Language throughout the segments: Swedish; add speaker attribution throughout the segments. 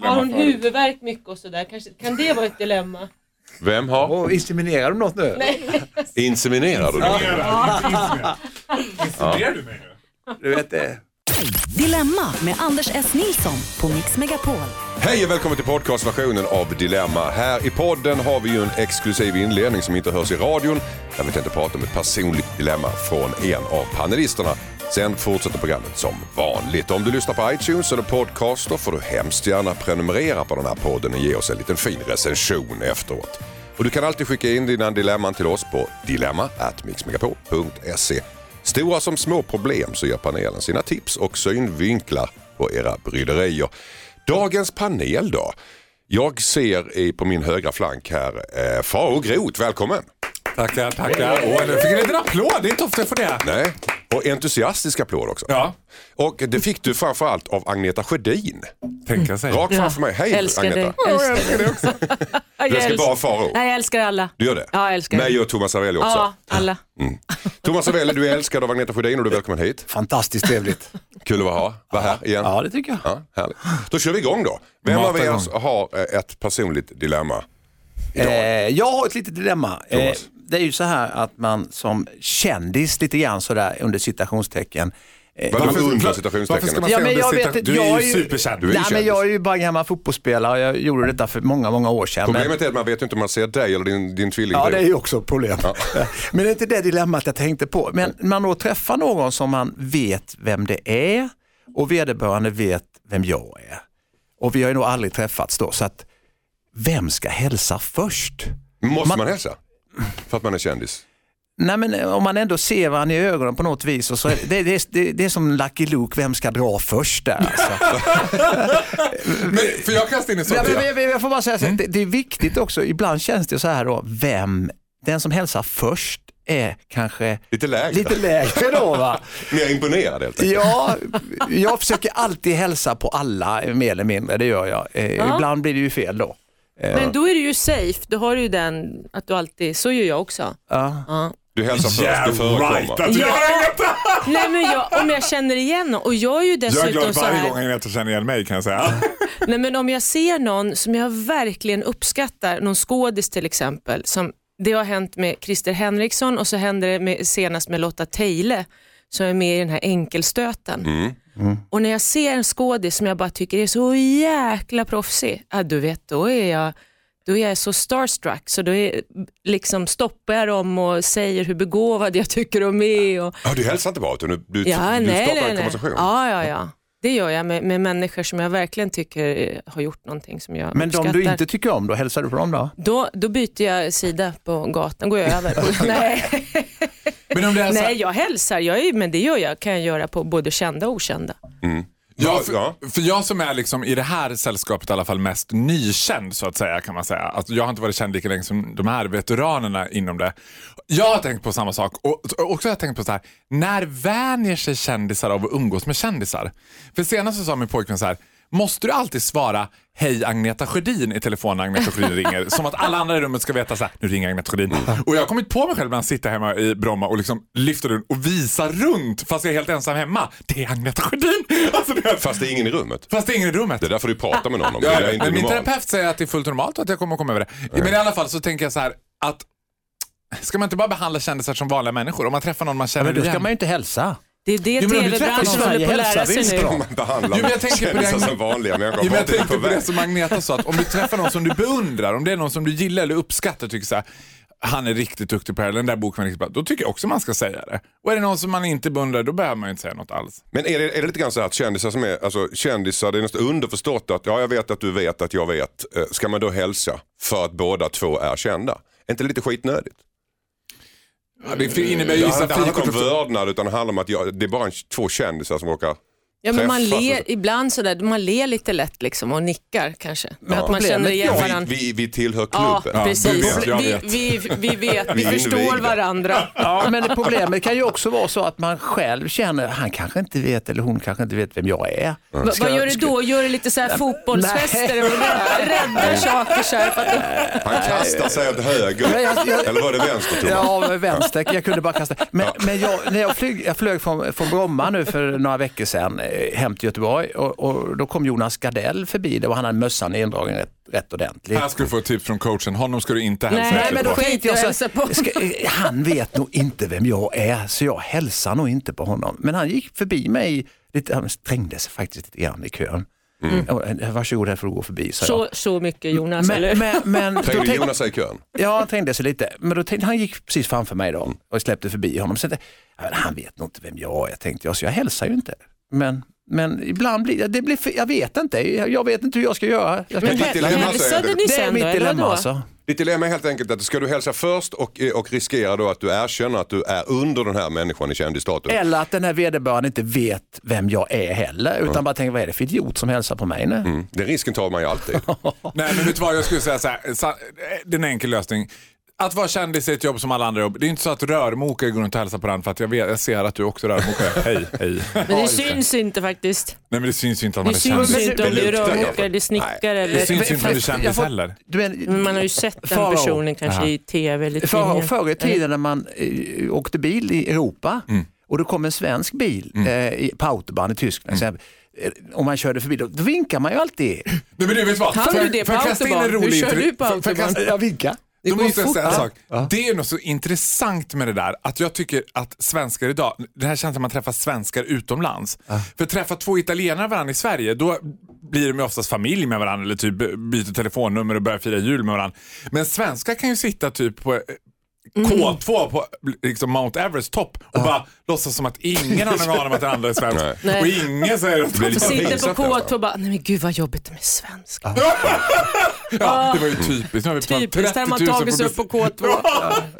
Speaker 1: Har hon huvudvärk mycket och sådär? Kanske, kan det vara ett dilemma?
Speaker 2: Vem har?
Speaker 3: Och inseminerar du något nu?
Speaker 1: Nej.
Speaker 2: Inseminerar du?
Speaker 4: Insinuerar du mig nu?
Speaker 3: Du vet det.
Speaker 5: Dilemma med Anders S. Nilsson på Mix Megapol.
Speaker 2: Hej och välkommen till podcastversionen av Dilemma. Här i podden har vi ju en exklusiv inledning som inte hörs i radion. Där vi tänkte prata om ett personligt dilemma från en av panelisterna. Sen fortsätter programmet som vanligt. Om du lyssnar på iTunes eller podcaster får du hemskt gärna prenumerera på den här podden och ge oss en liten fin recension efteråt. Och du kan alltid skicka in dina dilemman till oss på dilemma@mixmegapol.se. Stora som små problem så ger panelen sina tips och synvinklar på era bryderier. Dagens panel då? Jag ser i- på min högra flank här eh, Faro Groth, välkommen!
Speaker 4: Tackar, tackar. Åh, nu fick en liten applåd. Det är inte ofta jag får det.
Speaker 2: Nej. Och entusiastisk applåd också.
Speaker 4: Ja,
Speaker 2: Och det fick du framförallt av Agneta Sjödin.
Speaker 4: tänka sig.
Speaker 2: Rakt framför mig. Hej
Speaker 6: älskar dig.
Speaker 2: Agneta!
Speaker 6: Älskar dig. Jag
Speaker 2: Du älskar bara Faro.
Speaker 6: Nej, jag älskar alla.
Speaker 2: Du gör det?
Speaker 6: Ja, jag älskar
Speaker 2: Mig och Thomas Ravelli också.
Speaker 6: Ja, alla.
Speaker 2: Thomas Ravelli, du är älskad av Agneta Sjödin och du är välkommen hit.
Speaker 3: Fantastiskt trevligt.
Speaker 2: Kul att vara vara här igen.
Speaker 3: Ja, det tycker jag.
Speaker 2: Ja, härligt. Då kör vi igång då. Vem
Speaker 4: Mata
Speaker 2: av er har eh, ett personligt dilemma?
Speaker 3: Eh, jag har ett litet dilemma. Eh,
Speaker 2: Thomas.
Speaker 3: Det är ju så här att man som kändis lite grann sådär under citationstecken eh,
Speaker 4: Varför
Speaker 2: citationstecken?
Speaker 4: ska man
Speaker 3: Ja, men jag vet inte,
Speaker 4: Du är ju superkänd.
Speaker 2: Du är
Speaker 3: Nej, men jag är ju bara en gammal fotbollsspelare. Jag gjorde detta för många, många år sedan. Men,
Speaker 2: Problemet är att man vet inte om man ser dig eller din, din tvillingbror.
Speaker 3: ja, det är ju också ett problem. men det är inte det dilemmat jag tänkte på. Men man då träffar någon som man vet vem det är och vederbörande vet vem jag är. Och vi har ju nog aldrig träffats då. Så att, vem ska hälsa först?
Speaker 2: Måste man,
Speaker 3: Man-
Speaker 2: hälsa? För att man är kändis?
Speaker 3: Nej men eh, om man ändå ser varandra i ögonen på något vis. Och så är det, det, det, det är som Lucky Luke, vem ska dra först där? Alltså.
Speaker 4: Men, för jag kastar in en sån.
Speaker 3: Ja, men, jag får bara säga så, här, det, det är viktigt också, ibland känns det så här då, vem, den som hälsar först är kanske
Speaker 2: Lite lägre?
Speaker 3: lite lägre då va?
Speaker 2: Mer imponerad helt enkelt?
Speaker 3: Ja, jag försöker alltid hälsa på alla mer eller mindre, det gör jag. Eh, Ibland blir det ju fel då.
Speaker 6: Men då är du ju safe. Då har du ju den att du alltid, så gör jag också.
Speaker 3: Ja.
Speaker 6: Ja.
Speaker 2: Du hälsar först,
Speaker 4: Yeah
Speaker 2: det förekommer.
Speaker 4: right att du
Speaker 6: Ja. Nej men jag, om jag känner igen någon, och jag är ju
Speaker 4: Jag är
Speaker 6: dessutom
Speaker 4: glad varje
Speaker 6: här,
Speaker 4: gång Agneta känner igen mig kan jag säga.
Speaker 6: nej men om jag ser någon som jag verkligen uppskattar, någon skådis till exempel, som det har hänt med Christer Henriksson och så hände det med, senast med Lotta Teile som är med i den här enkelstöten.
Speaker 2: Mm.
Speaker 6: Och när jag ser en skådis som jag bara tycker är så jäkla proffsig, ja, du vet då är jag då är jag så starstruck så då är, liksom stoppar jag dem och säger hur begåvad jag tycker de är. Och,
Speaker 2: Ja, du hälsar inte bara utan du, du,
Speaker 6: ja,
Speaker 2: du
Speaker 6: nej,
Speaker 2: skapar
Speaker 6: nej,
Speaker 2: en
Speaker 6: nej.
Speaker 2: konversation.
Speaker 6: Ja, ja, ja. Det gör jag med, med människor som jag verkligen tycker har gjort någonting som jag
Speaker 3: Men de
Speaker 6: uppskattar.
Speaker 3: du inte tycker om, då hälsar du på dem då?
Speaker 6: Då, då byter jag sida på gatan, går jag över. nej,
Speaker 4: Men om det är så
Speaker 6: nej, jag hälsar, jag är, men det gör jag, kan jag göra på både kända och okända.
Speaker 4: Ja,
Speaker 2: Ja,
Speaker 4: för, för jag som är liksom i det här sällskapet i alla fall mest nykänd så att säga kan man säga. Alltså, jag har inte varit känd lika länge som de här veteranerna inom det. Jag har tänkt på samma sak och och också har jag tänkt på så här, när vänjer sig kändisar av att umgås med kändisar? För senast så sa min pojkvän så här, måste du alltid svara hej Agneta Sjödin i telefon när Agneta Sjödin ringer? Som att alla andra i rummet ska veta så här, nu ringer Agneta Sjödin. Och jag har kommit på mig själv när jag sitter hemma i Bromma och liksom lyfter den och visar runt fast jag är helt ensam hemma. Det är Agneta Sjödin! Alltså, det
Speaker 2: Fast det är ingen i rummet.
Speaker 4: Fast det är ingen i rummet.
Speaker 2: Det är därför du pratar med någon om det. Är inte
Speaker 4: min
Speaker 2: normalt.
Speaker 4: terapeut säger att det är fullt normalt och att jag kommer att komma över det. Men i alla fall så tänker jag så här att Ska man inte bara behandla kändisar som vanliga människor? Om man träffar någon man känner
Speaker 3: Men då ska
Speaker 4: igen.
Speaker 3: man ju inte hälsa.
Speaker 6: Det är det
Speaker 4: om
Speaker 6: tv-branschen håller på att lära sig nu.
Speaker 2: Man behandlar
Speaker 4: Jo, men jag tänker på det-
Speaker 2: som vanliga människor.
Speaker 4: Jo, men jag
Speaker 2: är
Speaker 4: tänkte
Speaker 2: på
Speaker 4: på det som Agneta sa, att om du träffar någon som du beundrar, om det är någon som du gillar eller uppskattar, tycker så här, han är riktigt duktig på det här, den där boken var riktigt bra, då tycker jag också man ska säga det. Och är det någon som man inte beundrar, då behöver man ju inte säga något alls.
Speaker 2: Men är det, är det lite grann så här att kändisar som är, alltså kändisar, det är nästan underförstått att ja, jag vet att du vet att jag vet. Eh, Ska man då hälsa för att båda två är kända? Är inte det lite skitnödigt?
Speaker 4: Ja, det innebär ju
Speaker 2: Det
Speaker 4: vissa
Speaker 2: handlar inte om vördnad utan det handlar om att jag, det är bara en, två kändisar som råkar
Speaker 6: Ja, men man ler ibland sådär, man ler lite lätt liksom och nickar kanske. Men
Speaker 2: Ja.
Speaker 6: att man känner igen
Speaker 2: vi,
Speaker 6: varandra.
Speaker 2: vi, vi tillhör
Speaker 6: Ja,
Speaker 2: klubben.
Speaker 4: Ja,
Speaker 6: precis.
Speaker 4: jag
Speaker 6: vi,
Speaker 4: vet.
Speaker 6: vi, vi vet, vi
Speaker 2: Vi
Speaker 6: förstår varandra.
Speaker 3: Ja, men problemet kan ju också vara så att man själv känner, han kanske inte vet eller hon kanske inte vet vem jag är.
Speaker 6: Va,
Speaker 3: Ska-
Speaker 6: vad gör du då? Gör du lite så här fotbollsfester räddar, saker så här för att
Speaker 2: Han kastar sig åt höger.
Speaker 3: Ja, jag- jag-
Speaker 2: Eller var det vänster Thomas?
Speaker 3: Ja, vänster. Jag kunde bara kasta. Men, men jag, när jag, flyg, jag flög från, från Bromma nu för några veckor sedan, hem till Göteborg och, och då kom Jonas Gardell förbi där och han hade mössan indragen rätt, rätt ordentligt.
Speaker 4: Här ska du få ett tips från coachen. Honom ska du inte hälsa
Speaker 6: Nej, men då
Speaker 4: på.
Speaker 6: skiter jag
Speaker 3: så-
Speaker 6: hälsa på.
Speaker 3: ska, eh, han vet nog inte vem jag är så jag hälsar nog inte på honom. Men han gick förbi mig, lite, han trängde sig faktiskt lite grann i kön. Mm. Varsågod, här får du gå förbi, sa jag.
Speaker 6: Så, så mycket Jonas, eller?
Speaker 3: Men, men, men, då
Speaker 2: Trängde
Speaker 3: tänkte-
Speaker 2: Jonas sig i kön?
Speaker 3: Ja, han trängde sig lite. Men då tänkte, han gick precis framför mig då och släppte förbi honom. Så tänkte, jag, "Ja, men han vet nog inte vem jag är, tänkte jag, så jag hälsar ju inte. Men, men ibland blir det, det blir, jag vet inte, jag, vet inte hur jag ska göra. Jag ska
Speaker 6: Men hä-
Speaker 2: dilemma
Speaker 6: hälsade
Speaker 2: det-
Speaker 6: ni
Speaker 3: det är mitt dilemma alltså.
Speaker 2: Ditt dilemma är helt enkelt att ska du hälsa först och, och riskera då att du erkänner att du är under den här människan i kändisstatus.
Speaker 3: Eller att den här vederbörande inte vet vem jag är heller, utan bara tänker vad är det för idiot som hälsar på mig nu?
Speaker 2: Mm. Den risken tar man ju alltid.
Speaker 4: Nej men vet du vad, jag skulle säga så här, sa- det är en enkel lösning. Att vara kändis är ett jobb som alla andra jobb. Det är inte så att rörmokare går runt och hälsar på den för att jag, vet, jag ser att du också rörmokare. hej, hej.
Speaker 6: Men det syns inte faktiskt.
Speaker 4: Nej men det syns ju inte att man
Speaker 6: Det
Speaker 4: är
Speaker 6: syns
Speaker 4: kändis.
Speaker 6: ju inte om du är rörmokare eller snickare.
Speaker 4: Det syns ju inte om du är kändis heller.
Speaker 6: Men Man har ju sett den personen kanske
Speaker 4: Aha.
Speaker 6: i tv eller
Speaker 3: För,
Speaker 6: tidningen.
Speaker 3: förr i tiden när man eh, åkte bil i Europa och det kom en svensk bil eh, i- på autobahn i Tyskland, mm. om man körde förbi, då, vinkar man ju alltid.
Speaker 4: Nej men du vet vad, Får
Speaker 6: du det på autobahn? Hur kör du på
Speaker 4: får jag kasta-
Speaker 3: vinkar.
Speaker 4: Då måste jag säga en sak. Det är något så intressant med det där att jag tycker att svenskar idag, det här känns som att man träffar svenskar utomlands. För träffa två italienare varandra i Sverige, då blir de ju oftast familj med varandra eller typ byter telefonnummer och börjar fira jul med varandra. Men svenskar kan ju sitta typ på K2 på liksom Mount Everest topp och bara låtsas som att ingen har någon aning om att den andra är svensk.
Speaker 6: Nej.
Speaker 4: Och ingen säger att
Speaker 2: lite
Speaker 6: sitter på
Speaker 2: nästan.
Speaker 6: K2 och bara, nej men gud vad jobbigt med svenska.
Speaker 4: Ja, det var ju typiskt. Nu har vi
Speaker 6: Typiskt, där
Speaker 4: 30
Speaker 6: man
Speaker 4: 000
Speaker 6: tagit sig upp på K2.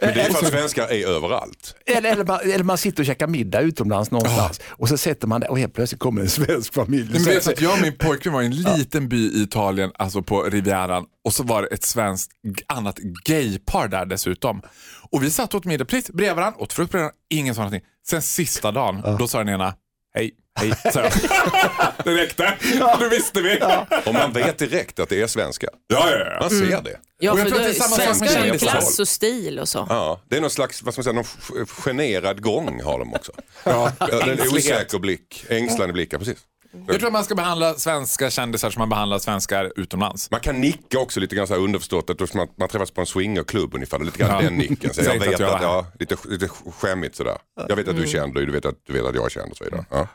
Speaker 2: Men det är för att svenskar är överallt.
Speaker 3: Eller, eller, man, eller man sitter och käkar middag utomlands någonstans och så sätter man där och helt plötsligt kommer en svensk familj.
Speaker 4: Men vet att jag och min pojkvän var i en liten by i Italien, alltså på Rivieran och så var det ett svenskt annat gaypar där dessutom. Och vi satt och åt middag precis bredvid varandra, åt frukt bredvid varandra, ingen sa någonting. Sen sista dagen, då sa den ena hej, hej, sa jag. det räckte, nu visste vi. Ja,
Speaker 2: Och man vet direkt att det är svenska.
Speaker 4: ja, ja.
Speaker 2: Man ser det.
Speaker 6: Ja,
Speaker 4: Och jag
Speaker 6: för
Speaker 4: tror att det är samma sak med
Speaker 2: kändisar.
Speaker 6: klass och stil och så.
Speaker 2: Ja, det är någon slags, vad ska man säga, någon generad gång har de också. Ja, en osäker blick, ängslande blickar, precis.
Speaker 4: Jag tror att man ska behandla svenska kändisar som man behandlar svenskar utomlands.
Speaker 2: Man kan nicka också lite grann så här underförstått, att man, man träffas på en swingerklubb ungefär, lite grann
Speaker 4: Ja.
Speaker 2: den nicken. Så jag vet
Speaker 4: att jag
Speaker 2: att, ja, lite, lite skämmigt sådär. Jag vet att du är känd och du vet att, du vet att jag är känd och så vidare. Ja.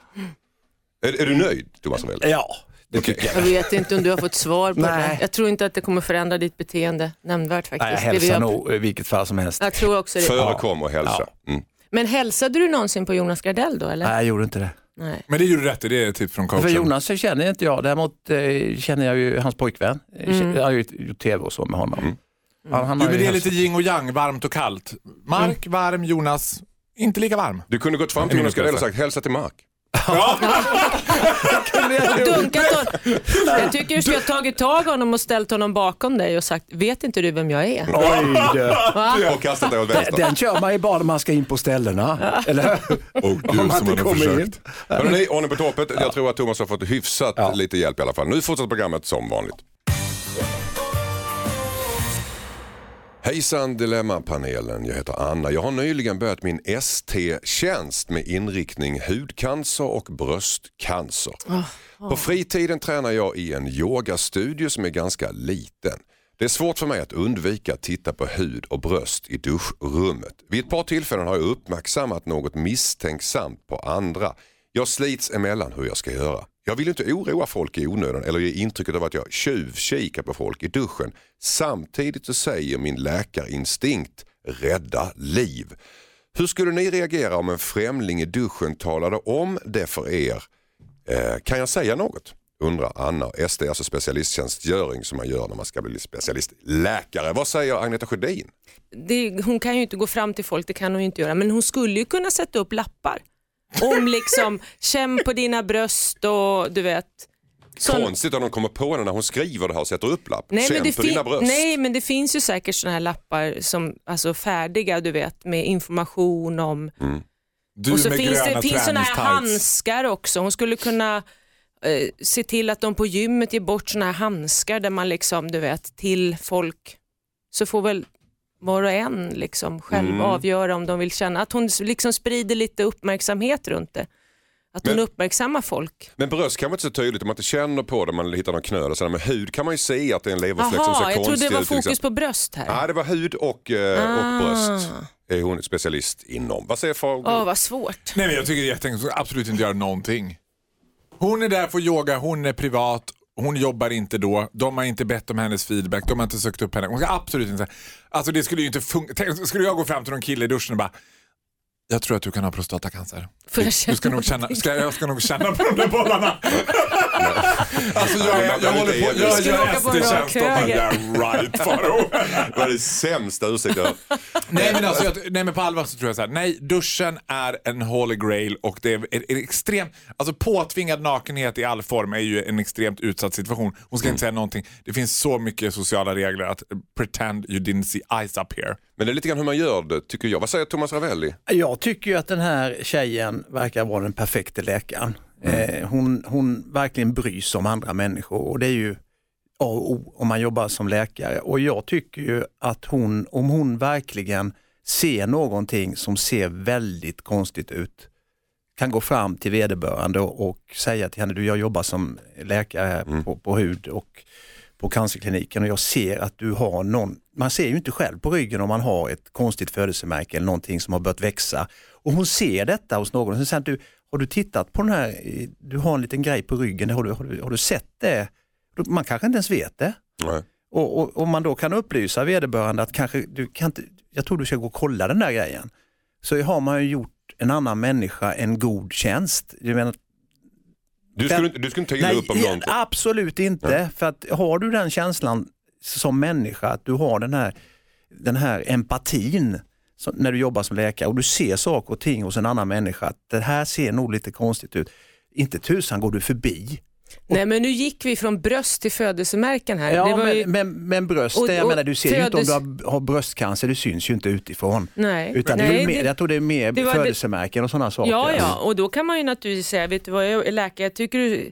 Speaker 2: Är, är du nöjd Thomas Ravelli?
Speaker 3: Ja, det tycker jag.
Speaker 6: Jag vet inte om du har fått svar på
Speaker 3: Nej.
Speaker 6: det. Jag tror inte att det kommer förändra ditt beteende nämnvärt faktiskt.
Speaker 3: Nej,
Speaker 6: har-
Speaker 3: nog i vilket fall som helst.
Speaker 6: Jag tror också det.
Speaker 2: Förekom och hälsa. Mm.
Speaker 6: Men hälsade du någonsin på Jonas Gardell då eller?
Speaker 3: Nej, jag gjorde inte det.
Speaker 6: Nej.
Speaker 4: Men det gjorde du rätt i, det är ett tips från coachen.
Speaker 3: För Jonas så känner inte jag, däremot eh, känner jag ju hans pojkvän.
Speaker 6: Mm.
Speaker 3: Jag har ju gjort tv och så med honom. Han, han
Speaker 4: Jo, men det är lite yin och yang, varmt och kallt. Mark, varm, Jonas, inte lika varm.
Speaker 2: Du kunde gått fram till Jonas Gardell och sagt hälsa till Mark.
Speaker 6: Dunkat honom. Jag tycker du skulle ha tagit tag i honom och ställt honom bakom dig och sagt, vet inte du vem jag är?
Speaker 3: Oj, det.
Speaker 6: Va?
Speaker 2: Och kastat dig åt vänster.
Speaker 3: Den kör man ju bara när man ska in på ställena. Eller?
Speaker 4: Åh
Speaker 3: Om
Speaker 4: gud
Speaker 3: man
Speaker 4: som
Speaker 3: kommer
Speaker 4: försökt.
Speaker 2: Hörrni, ordning på torpet. Jag tror att Thomas har fått hyfsat lite hjälp i alla fall. Nu fortsätter programmet som vanligt. Hejsan Dilemmapanelen, jag heter Anna. Jag har nyligen börjat min ST-tjänst med inriktning hudcancer och bröstcancer. På fritiden tränar jag i en yogastudio som är ganska liten. Det är svårt för mig att undvika att titta på hud och bröst i duschrummet. Vid ett par tillfällen har jag uppmärksammat något misstänksamt på andra. Jag slits emellan hur jag ska göra. Jag vill inte oroa folk i onödan eller ge intrycket av att jag tjuvkikar på folk i duschen. Samtidigt så säger min läkarinstinkt rädda liv. Hur skulle ni reagera om en främling i duschen talade om det för er? Eh, kan jag säga något? Undrar Anna. SD alltså specialisttjänstgöring som man gör när man ska bli specialistläkare. Vad säger Agneta Sjödin?
Speaker 6: Det, hon kan ju inte gå fram till folk, det kan hon ju inte göra, men hon skulle ju kunna sätta upp lappar. Om liksom, känn på dina bröst och du vet. Sån-
Speaker 2: Konstigt att de kommer på det när hon skriver det här och sätter upp lapp.
Speaker 6: Nej
Speaker 2: Känn
Speaker 6: men, det
Speaker 2: på dina bröst.
Speaker 6: nej men det finns ju säkert sådana här lappar som alltså färdiga du vet med information om
Speaker 4: Du
Speaker 6: och så
Speaker 4: med
Speaker 6: finns
Speaker 4: gröna
Speaker 6: det finns såna här handskar också. Hon skulle kunna eh, se till att de på gymmet ger bort såna här handskar där man liksom, du vet, till folk. Så får väl var och en liksom själv
Speaker 2: Mm.
Speaker 6: avgöra om de vill känna att hon liksom sprider lite uppmärksamhet runt det. Att hon
Speaker 2: Men-
Speaker 6: uppmärksammar folk.
Speaker 2: Men bröst kan man inte så tydligt om man inte känner på det, man hittar någon knöl och sådär. Men hud kan man ju se att det är en leverfläck som ser
Speaker 6: Jaha, jag trodde
Speaker 2: konstig
Speaker 6: det var
Speaker 2: ut.
Speaker 6: fokus på bröst här.
Speaker 2: Ja, det var hud och, eh, och
Speaker 6: Ah.
Speaker 2: bröst. Är hon specialist inom. Vad säger Farao?
Speaker 6: Åh, vad svårt.
Speaker 4: Nej men jag tycker det är jätteenkelt, hon absolut inte göra någonting. Hon är där för yoga, hon är privat, hon jobbar inte då, de har inte bett om hennes feedback, de har inte sökt upp henne. Hon ska absolut inte alltså det skulle ju inte funka. Skulle jag gå fram till någon kille i duschen och bara jag tror att du kan ha prostatacancer.
Speaker 6: Får jag
Speaker 4: Du ska nog känna, ska, jag ska nog känna på de där bollarna. alltså jag,
Speaker 2: Ja,
Speaker 4: jag, jag
Speaker 2: man
Speaker 4: håller på, jag gör och bara,
Speaker 6: höger.
Speaker 4: yeah right Faro.
Speaker 2: Det var det sämsta ursäkten.
Speaker 4: Nej men, alltså, jag, nej men på allvar så tror jag så här, nej duschen är en holy grail och det är en, extrem, alltså påtvingad nakenhet i all form är ju en extremt utsatt situation. Hon ska inte säga någonting. Det finns så mycket sociala regler att pretend you didn't see eyes up here.
Speaker 2: Men det är lite grann hur man gör det tycker jag. Vad säger Thomas Ravelli?
Speaker 3: Jag tycker ju att den här tjejen verkar vara den perfekta läkaren. Eh, hon, hon verkligen bryr sig om andra människor och det är ju A och O om man jobbar som läkare. Och jag tycker ju att hon, om hon verkligen ser någonting som ser väldigt konstigt ut, kan gå fram till vederbörande och, och säga till henne, du jag jobbar som läkare här på, på hud och på cancerkliniken och jag ser att du har någon, man ser ju inte själv på ryggen om man har ett konstigt födelsemärke eller någonting som har börjat växa. Och hon ser detta hos någon och sen säger du, har du tittat på den här, du har en liten grej på ryggen, har du, har du, har du sett det? Man kanske inte ens vet det.
Speaker 2: Nej.
Speaker 3: Och, och om man då kan upplysa vederbörande att kanske du kan inte, jag tror du ska gå och kolla den där grejen. Så har man ju gjort en annan människa en god tjänst. Jag menar,
Speaker 2: Du skulle, inte- du skulle inte ta illa upp om
Speaker 3: ja,
Speaker 2: någonting?
Speaker 3: absolut inte. För att har du den känslan som människa, att du har den här, den här empatin så, när du jobbar som läkare och du ser saker och ting hos en annan människa, att det här ser nog lite konstigt ut. Inte tusan går du förbi.
Speaker 6: Nej men nu gick vi från bröst till födelsemärken här.
Speaker 3: Ja, men,
Speaker 6: ju...
Speaker 3: men, men bröst,
Speaker 6: Och-
Speaker 3: jag
Speaker 6: och
Speaker 3: menar, du ser ju inte om du har, har bröstcancer, det syns ju inte utifrån.
Speaker 6: Nej.
Speaker 3: Utan det är
Speaker 6: Nej,
Speaker 3: mer,
Speaker 6: det-
Speaker 3: jag tror det är mer
Speaker 6: det var
Speaker 3: födelsemärken och sådana saker.
Speaker 6: Ja, ja, och då kan man ju naturligtvis säga, vet du vad, jag är läkare, jag tycker du,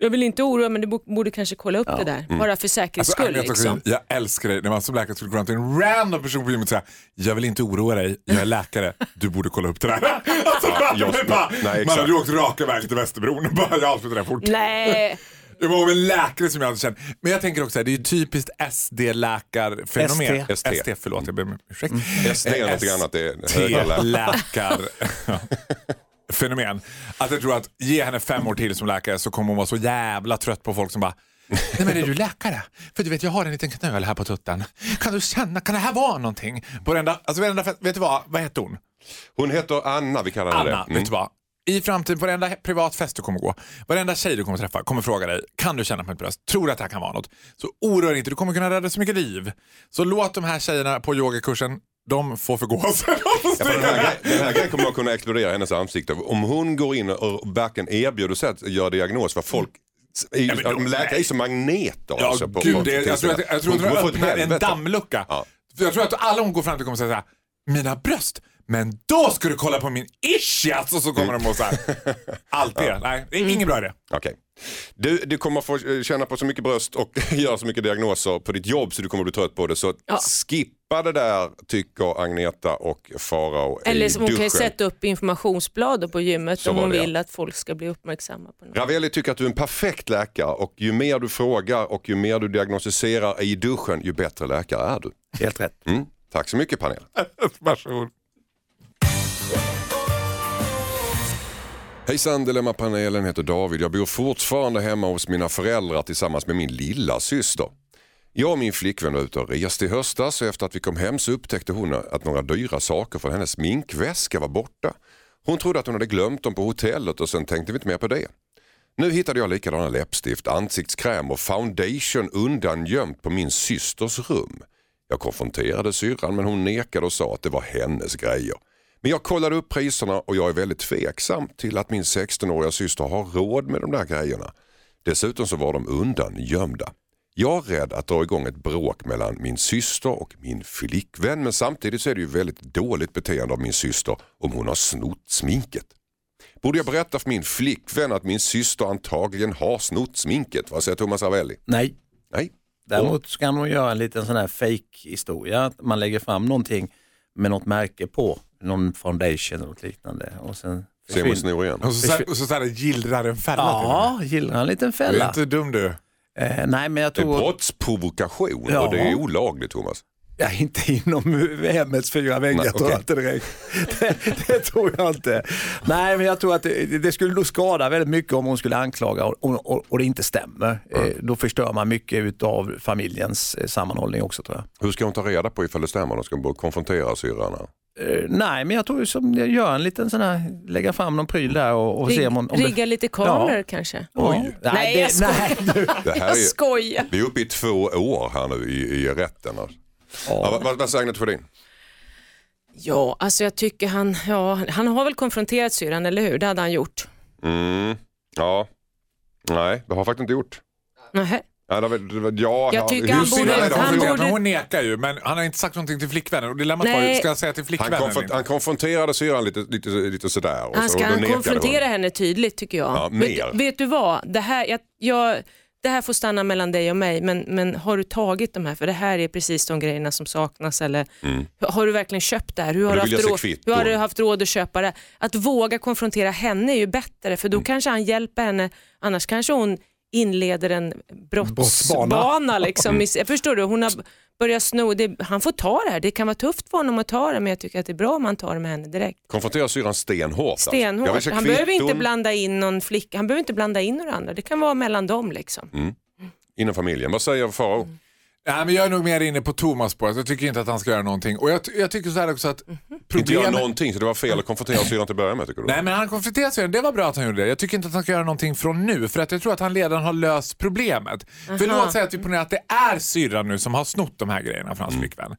Speaker 6: jag vill inte oroa men du bo- borde kanske kolla upp det där, bara för säkerhets
Speaker 4: Alltså,
Speaker 6: skull.
Speaker 4: jag,
Speaker 6: Liksom.
Speaker 4: jag älskar det när man som läkare skulle gå fram till en random person på gymmet och säga jag vill inte oroa dig, jag är läkare, du borde kolla upp det där. Alltså,
Speaker 2: jag-
Speaker 4: man, bara,
Speaker 2: nej,
Speaker 4: man hade ju åkt raka vägen till Västerbron och bara, jag avslutar det här fort.
Speaker 6: Nej,
Speaker 4: Det var en läkare som jag hade känt. Men jag tänker också att det är ju typiskt SD-läkarfenomen.
Speaker 3: ST.
Speaker 2: ST.
Speaker 4: ST, förlåt jag ber om ursäkt.
Speaker 2: SD är något
Speaker 4: S-
Speaker 2: annat. Det är högre
Speaker 4: T-läkar. Fenomen. Att jag tror att ge henne fem år till som läkare så kommer hon vara så jävla trött på folk som bara Nej men är du läkare? För du vet jag har en liten knöl här på tutten. Kan du känna, kan det här vara någonting? På varenda, alltså varenda, vet du vad, vad heter hon?
Speaker 2: Hon heter Anna, vi kallar henne
Speaker 4: Anna,
Speaker 2: det.
Speaker 4: vet du vad? I framtiden, på varenda privat fest du kommer gå, varenda tjej du kommer träffa kommer fråga dig, kan du känna på mitt bröst? Tror du att det här kan vara något? Så oroa dig inte, du kommer kunna rädda så mycket liv. Så låt de här tjejerna på yogakursen, de får förgå sig.
Speaker 2: Ja, för den, här, den här grejen kommer att kunna explodera i hennes ansikte. Om hon går in och verkligen erbjuder sig att göra diagnos för folk är,
Speaker 4: Ja, men
Speaker 2: läkare är som magneter.
Speaker 4: Ja,
Speaker 2: alltså, på
Speaker 4: gud, det, jag, tror att, jag tror
Speaker 2: Hon
Speaker 4: att
Speaker 2: ett
Speaker 4: öppnar en dammlucka.
Speaker 2: Ja.
Speaker 4: Jag tror att alla hon går fram till kommer säga så här, mina bröst, men då ska du kolla på min ischias och så kommer de och så här. Allt det. Nej, det är ingen bra idé.
Speaker 2: Okej. Du, du kommer få eh, känna på så mycket bröst och göra så mycket diagnoser på ditt jobb så du kommer bli trött på det. Så
Speaker 6: Ja.
Speaker 2: skippa det där tycker Agneta och Farao i
Speaker 6: eller så hon kan ju
Speaker 2: duschen.
Speaker 6: sätta upp informationsblad på gymmet
Speaker 2: Så
Speaker 6: om
Speaker 2: var
Speaker 6: hon
Speaker 2: det, ja.
Speaker 6: vill att folk ska bli uppmärksamma på något.
Speaker 2: Ravelli tycker att du är en perfekt läkare och ju mer du frågar och ju mer du diagnostiserar i duschen ju bättre läkare är du.
Speaker 3: Helt rätt.
Speaker 2: Mm. Tack så mycket panel.
Speaker 4: Varsågod.
Speaker 2: Hejsan Dilemmapanelen heter David. Jag bor fortfarande hemma hos mina föräldrar tillsammans med min lilla syster. Jag och min flickvän var ute och reste i höstas och efter att vi kom hem så upptäckte hon att några dyra saker från hennes sminkväska var borta. Hon trodde att hon hade glömt dem på hotellet och sen tänkte vi inte mer på det. Nu hittade jag likadana läppstift, ansiktskräm och foundation undangömt på min systers rum. Jag konfronterade syrran men hon nekade och sa att det var hennes grejer. Men jag kollade upp priserna och jag är väldigt tveksam till att min 16-åriga syster har råd med de där grejerna. Dessutom så var de undangömda. Jag är rädd att dra igång ett bråk mellan min syster och min flickvän men samtidigt så är det ju väldigt dåligt beteende av min syster om hon har snott sminket. Borde jag berätta för min flickvän att min syster antagligen har snott sminket? Vad säger Thomas Ravelli?
Speaker 3: Nej,
Speaker 2: Nej.
Speaker 3: Däremot så kan man göra en liten sån här fake historia att man lägger fram någonting med något märke på, någon foundation eller något liknande och sen
Speaker 2: Simon snor igen.
Speaker 4: Och så, så, och så, så här, gillrar en fälla.
Speaker 3: Ja, gillar en liten
Speaker 4: Du är
Speaker 3: fälla.
Speaker 4: inte dum du.
Speaker 3: Eh, nej, men jag
Speaker 2: Det är
Speaker 3: tror...
Speaker 2: brottsprovokation
Speaker 3: Ja.
Speaker 2: och det är olagligt Thomas.
Speaker 3: Ja, inte inom hemmets fyra väggar
Speaker 2: Nej,
Speaker 3: tror jag inte direkt. Det, det tror jag inte. Nej, men jag tror att det, det skulle nog skada väldigt mycket om hon skulle anklaga och, och, och det inte stämmer. Eh, då förstör man mycket av familjens eh, sammanhållning också tror jag.
Speaker 2: Hur ska hon ta reda på ifall det stämmer? De ska bara konfrontera syrran.
Speaker 3: Eh, nej, men jag tror som jag gör en liten sån här, lägga fram någon pryl där och, och se om hon... Om det-
Speaker 6: Rigga lite kameror
Speaker 3: Ja.
Speaker 6: kanske.
Speaker 2: Oj.
Speaker 3: Ja.
Speaker 6: Nej, jag skojar.
Speaker 3: nej.
Speaker 2: Det här
Speaker 6: Jag
Speaker 2: är,
Speaker 6: skojar.
Speaker 2: vi är uppe i två år här nu i, i rätten. Alltså. Ja, vad, vad, vad säger Agneta Sjödin?
Speaker 6: Ja, alltså jag tycker han, ja, han har väl konfronterat syrran, eller hur? Det hade han gjort.
Speaker 2: Mm. Ja, nej det har jag faktiskt inte gjort.
Speaker 6: Nähä.
Speaker 2: Ja, det var, det var, ja,
Speaker 6: Jag
Speaker 2: ja,
Speaker 6: tycker han borde-
Speaker 2: det
Speaker 4: Han,
Speaker 6: han, borde-
Speaker 4: hon nekar ju, men han har inte sagt någonting till flickvännen. Och dilemmat var ju,
Speaker 6: Nej.
Speaker 4: ska jag säga till
Speaker 2: Han,
Speaker 4: flickvännen?
Speaker 2: konfront,
Speaker 4: eller
Speaker 2: han konfronterade syrran lite, lite, lite sådär. Och
Speaker 6: Han
Speaker 2: så,
Speaker 6: ska
Speaker 2: och då
Speaker 6: han
Speaker 2: nekade
Speaker 6: konfrontera
Speaker 2: hon.
Speaker 6: henne tydligt tycker jag.
Speaker 2: Ja,
Speaker 6: vet,
Speaker 2: mer.
Speaker 6: vet du vad, det här, jag, jag, det här får stanna mellan dig och mig, men, men har du tagit de här? För det här är precis de grejerna som saknas. Eller, Har du verkligen köpt det här? Hur har, du haft, råd, hur har du haft råd att köpa det? Att våga konfrontera henne är ju bättre, för då
Speaker 2: Mm.
Speaker 6: kanske han hjälper henne. Annars kanske hon inleder en brottsbana. Liksom. I- Förstår du? Hon har börjat sno. Det, han får ta det här. Det kan vara tufft för honom att ta det, men jag tycker att det är bra om han tar det med henne direkt.
Speaker 2: Konfronterar syrran stenhårt. alltså.
Speaker 6: Stenhårt. Han behöver inte
Speaker 2: kvitton
Speaker 6: blanda in någon flicka, han behöver inte blanda in några andra. Det kan vara mellan dem liksom.
Speaker 2: Mm. Inom familjen. Vad säger Farao?
Speaker 6: Mm.
Speaker 4: Ja, men jag är nog mer inne på Thomas spåret. Jag tycker inte att han ska göra någonting. Och jag, jag tycker så här också att
Speaker 6: Mhm.
Speaker 2: Inte göra
Speaker 4: problemet...
Speaker 2: någonting så det var fel att konfrontera syrran till att börja med tycker du?
Speaker 4: Nej men han konfronterade sig, det var bra att han gjorde det. Jag tycker inte att han ska göra någonting från nu för att jag tror att han redan har löst problemet. För låt säga att vi ponerar att det är syrran nu som har snott de här grejerna från hans flickvän.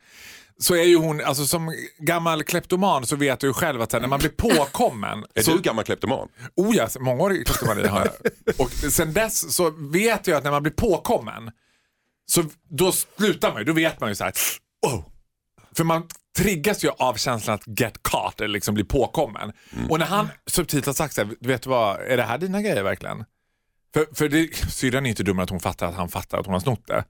Speaker 4: Så är ju hon, alltså som gammal kleptoman så vet du ju själv att sen när man blir påkommen.
Speaker 2: Är
Speaker 4: så,
Speaker 2: du gammal kleptoman?
Speaker 4: Oh ja, mångårig kleptomani har jag. Och sen dess så vet jag att när man blir påkommen så då slutar man ju, då vet man ju så här. Oh. För man triggas ju av känslan att get caught eller liksom bli påkommen. Och när han subtilt har sagt så här, vet du vad, är det här dina grejer verkligen? För, för det, syrran är inte dum att hon fattar att han fattar att hon har snott det.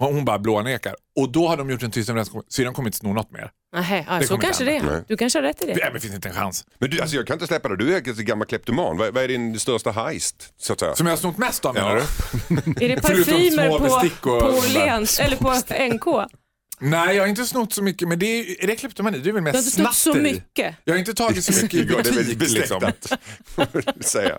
Speaker 4: Och Hon bara blånekar. Och då har de gjort en tyst överenskommelse, syrran kommer inte sno något mer.
Speaker 6: Nähä, ja, så kanske det är. Du kanske har rätt i det.
Speaker 4: Nej men det finns inte en chans.
Speaker 2: Men du, alltså, jag kan inte släppa det. Du är en gammal kleptoman. Vad, vad är din största heist? Så att säga?
Speaker 4: Som jag har snott mest av menar
Speaker 2: Ja.
Speaker 4: du?
Speaker 6: Är det parfymer på,
Speaker 4: och
Speaker 6: på. Åhléns eller på NK?
Speaker 4: Nej jag har inte snott så mycket men det är, är det kleptomani? Det är väl
Speaker 6: Du har
Speaker 4: mest
Speaker 6: inte snott så
Speaker 4: snatteri.
Speaker 6: mycket.
Speaker 4: Jag har inte tagit så mycket i
Speaker 2: Ja, det är väldigt
Speaker 4: butik liksom.
Speaker 2: besläktat. säga.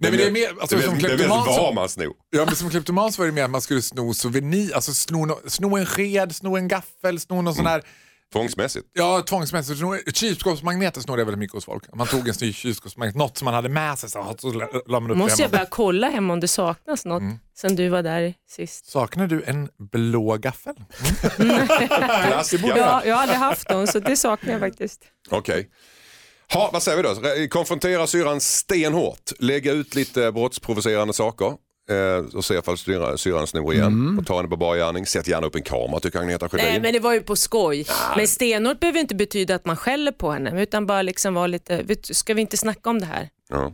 Speaker 4: Nej, men det är mer, alltså,
Speaker 2: det är
Speaker 4: som kleptoman
Speaker 2: vad man snor.
Speaker 4: ja, men som kleptoman så var det mer att man skulle sno souvenir, alltså sno, no- sno en sked, sno en gaffel, sno någon sån här,
Speaker 2: Tvångsmässigt.
Speaker 4: ja tvångsmässigt, kylskåpsmagneter snodde jag väldigt mycket hos folk. Man tog en ny kylskåpsmagnet, något som man hade med sig så, så la man upp
Speaker 6: Måste jag
Speaker 4: hemma.
Speaker 6: börja kolla hem om det saknas något
Speaker 2: Mm.
Speaker 6: sen du var där sist.
Speaker 4: Saknar du en blå gaffel?
Speaker 2: Klassiker.
Speaker 6: Ja, jag har aldrig haft någon så det saknar jag faktiskt.
Speaker 2: Okej. Ha, vad säger vi då? Konfrontera syrran stenhårt. Lägga ut lite brottsprovocerande saker. Eh, och se ifall syrran, syrran snor igen. Och ta henne på bar gärning. Sätt gärna upp en kamera tycker Agneta Sjödin.
Speaker 6: Nej men det var ju på skoj. Men stenhårt behöver inte betyda att man skäller på henne utan bara liksom vara lite, ska vi inte snacka om det här?
Speaker 2: Ja.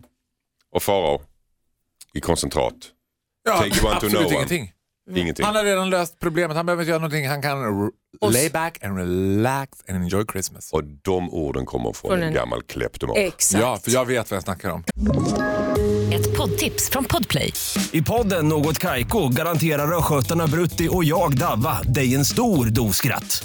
Speaker 2: Och Farao i koncentrat.
Speaker 4: Ja,
Speaker 2: Take want to
Speaker 4: absolut
Speaker 2: know one.
Speaker 4: ingenting.
Speaker 2: Ingenting.
Speaker 4: Han har redan löst problemet, han behöver inte göra någonting, han kan lay back and relax and enjoy Christmas.
Speaker 2: Och de orden kommer från,
Speaker 6: Från
Speaker 2: en
Speaker 6: en-
Speaker 2: gammal kleptoman.
Speaker 6: Exakt.
Speaker 4: Ja, för jag vet vad jag snackar om.
Speaker 5: Ett poddtips från Podplay.
Speaker 7: I podden Något Kaiko garanterar östgötarna Brutti och jag, Davva, dig en stor dos skratt.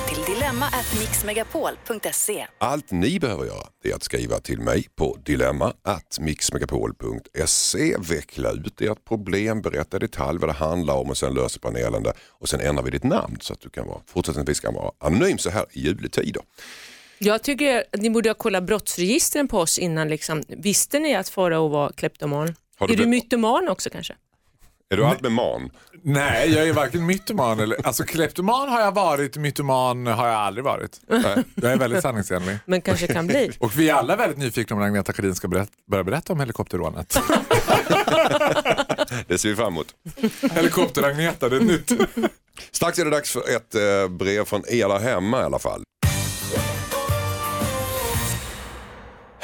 Speaker 5: dilemma@mixmegapol.se.
Speaker 2: Allt ni behöver göra är att skriva till mig på dilemma at mixmegapol.se. Veckla ut ert problem, berätta i detalj vad det handlar om och sen löser panelen det. Och sen ändrar vi ditt namn så att du kan vara, fortsättningsvis kan vara anonym så här i juletider.
Speaker 6: Jag tycker ni borde ha kollat brottsregistren på oss innan. Liksom. Visste ni att Farao var kleptoman?
Speaker 2: Har du
Speaker 6: är du mytoman också kanske?
Speaker 2: Är du allt med man?
Speaker 4: Nej, jag är varken mytoman eller... Alltså kleptoman har jag varit, mytoman har jag aldrig varit. Jag är väldigt sanningsenlig.
Speaker 6: Men kanske kan bli.
Speaker 4: Och vi är alla väldigt nyfikna om Agneta Sjödin ska berätta, börja berätta om helikopterrånet.
Speaker 2: Det ser vi fram emot.
Speaker 4: Helikopter-Agneta, det är nytt.
Speaker 2: Strax är det dags för ett eh, brev från er där hemma i alla fall.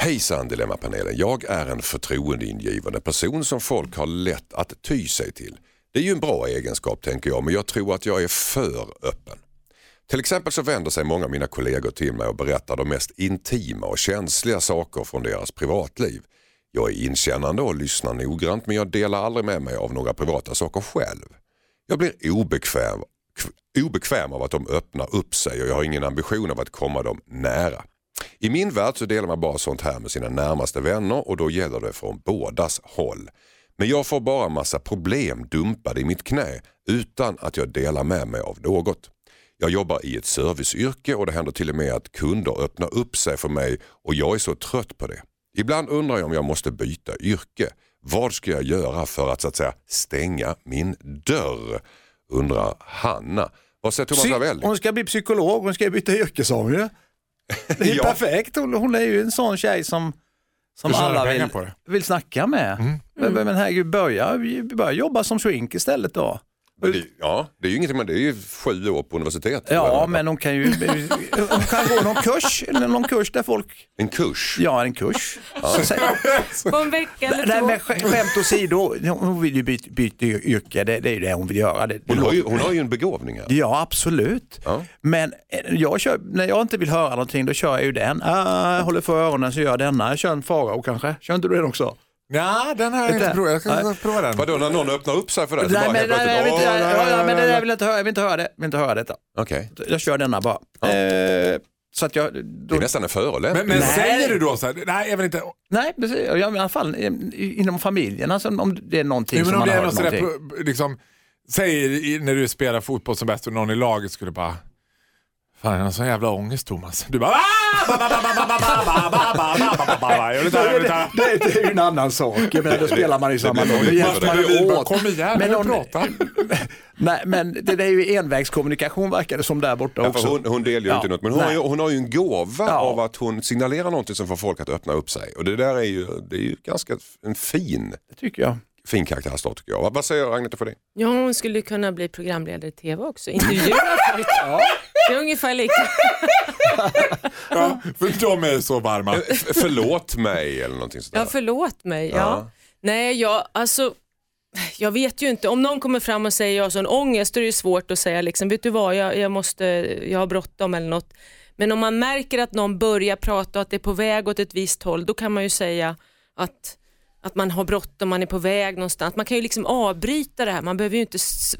Speaker 2: Hejsan Dilemmapanelen. Jag är en förtroendeingivande person som folk har lätt att ty sig till. Det är ju en bra egenskap tänker jag men jag tror att jag är för öppen. Till exempel så vänder sig många av mina kollegor till mig och berättar de mest intima och känsliga saker från deras privatliv. Jag är inkännande och lyssnar noggrant men jag delar aldrig med mig av några privata saker själv. Jag blir obekväm, obekväm av att de öppnar upp sig och jag har ingen ambition av att komma dem nära. I min värld så delar man bara sånt här med sina närmaste vänner och då gäller det från bådas håll. Men jag får bara massa problem dumpade i mitt knä utan att jag delar med mig av något. Jag jobbar i ett serviceyrke och det händer till och med att kunder öppnar upp sig för mig och jag är så trött på det. Ibland undrar jag om jag måste byta yrke. Vad ska jag göra för att så att säga stänga min dörr? Undrar Hanna. Vad säger Thomas Ravelli?
Speaker 3: hon ska bli psykolog, hon ska byta yrke sa hon ju. Det är
Speaker 2: Ja.
Speaker 3: perfekt, hon, hon är ju en sån tjej som, som alla vill, vill snacka med. Men, men herregud, börja, börja jobba som shrink istället då.
Speaker 2: Det- Ja, det är ju ingenting men det är ju sju år på universitet.
Speaker 3: Ja, men hon kan ju hon kan gå någon kurs, eller någon kurs där folk,
Speaker 2: En kurs.
Speaker 3: ja en kurs. Så, så,
Speaker 6: På en vecka eller
Speaker 3: nej,
Speaker 6: två.
Speaker 3: men skämt åsido, hon vill ju byta, byta yrke, det, det är ju det hon vill göra. Det,
Speaker 2: Hon har, ju, hon har ju en begåvning här.
Speaker 3: Ja, absolut.
Speaker 2: Ja.
Speaker 3: Men eh, jag kör, när jag inte vill höra någonting då kör jag ju den. Ah, jag håller för öronen så gör jag denna. Jag kör en farao kanske. Kör inte du den också?
Speaker 4: Ja, den har jag inte provat. Jag ska
Speaker 3: Nej.
Speaker 4: prova den.
Speaker 2: Vadå när någon öppnar upp sig för det? Så
Speaker 3: Nej,
Speaker 2: bara
Speaker 3: men, nej,
Speaker 2: plötsligt,
Speaker 3: jag vill inte, ja, men det där vill jag inte höra. Jag vill inte höra det. Jag vill inte höra detta.
Speaker 2: Okej,
Speaker 3: Jag kör denna bara. Eh, så att jag,
Speaker 2: det
Speaker 3: då,
Speaker 2: är nästan en förolämpning.
Speaker 4: Men, men
Speaker 3: Nej.
Speaker 4: säger du då så här, nej jag vill inte,
Speaker 3: nej, precis. I alla fall inom familjen, alltså, om det är någonting
Speaker 4: Jo, men
Speaker 3: som
Speaker 4: om
Speaker 3: man
Speaker 4: det är
Speaker 3: hör
Speaker 4: något sådär,
Speaker 3: någonting.
Speaker 4: liksom, säg när du spelar fotboll som bäst och någon i laget skulle bara Fan, jag har sån jävla ångest Thomas. Du bara...
Speaker 3: Det, är ju en annan sak. Jag menar, då spelar man i samma lag. Det hjälps man åt.
Speaker 4: Kom igen,
Speaker 3: men någon,
Speaker 4: prata.
Speaker 3: Nej, men det är ju envägskommunikation verkar det som där borta också.
Speaker 2: Ja, hon, hon delger ju
Speaker 3: ja.
Speaker 2: inte något, men hon har, ju, hon har ju en gåva
Speaker 3: ja.
Speaker 2: av att hon signalerar någonting som får folk att öppna upp sig. Och det där är ju, det är ju ganska en fin...
Speaker 3: Det tycker jag
Speaker 2: fin karaktärsdrag tycker jag. Vad- säger Agneta för det?
Speaker 6: Ja, hon skulle kunna bli programledare i TV också. Intervjua folk. Det är ungefär lika.
Speaker 4: Ja, för de är så varma.
Speaker 2: F- förlåt mig eller någonting sådär.
Speaker 6: Ja, förlåt mig. Ja.
Speaker 2: Ja.
Speaker 6: Nej, jag, alltså, jag vet ju inte. Om någon kommer fram och säger jag har sån ångest, då är det svårt att säga liksom, vet du vad, jag, jag, måste, jag har bråttom eller något. Men om man märker att någon börjar prata och att det är på väg åt ett visst håll, då kan man ju säga att, att man har bråttom, man är på väg någonstans. Man kan ju liksom avbryta det här, man behöver ju inte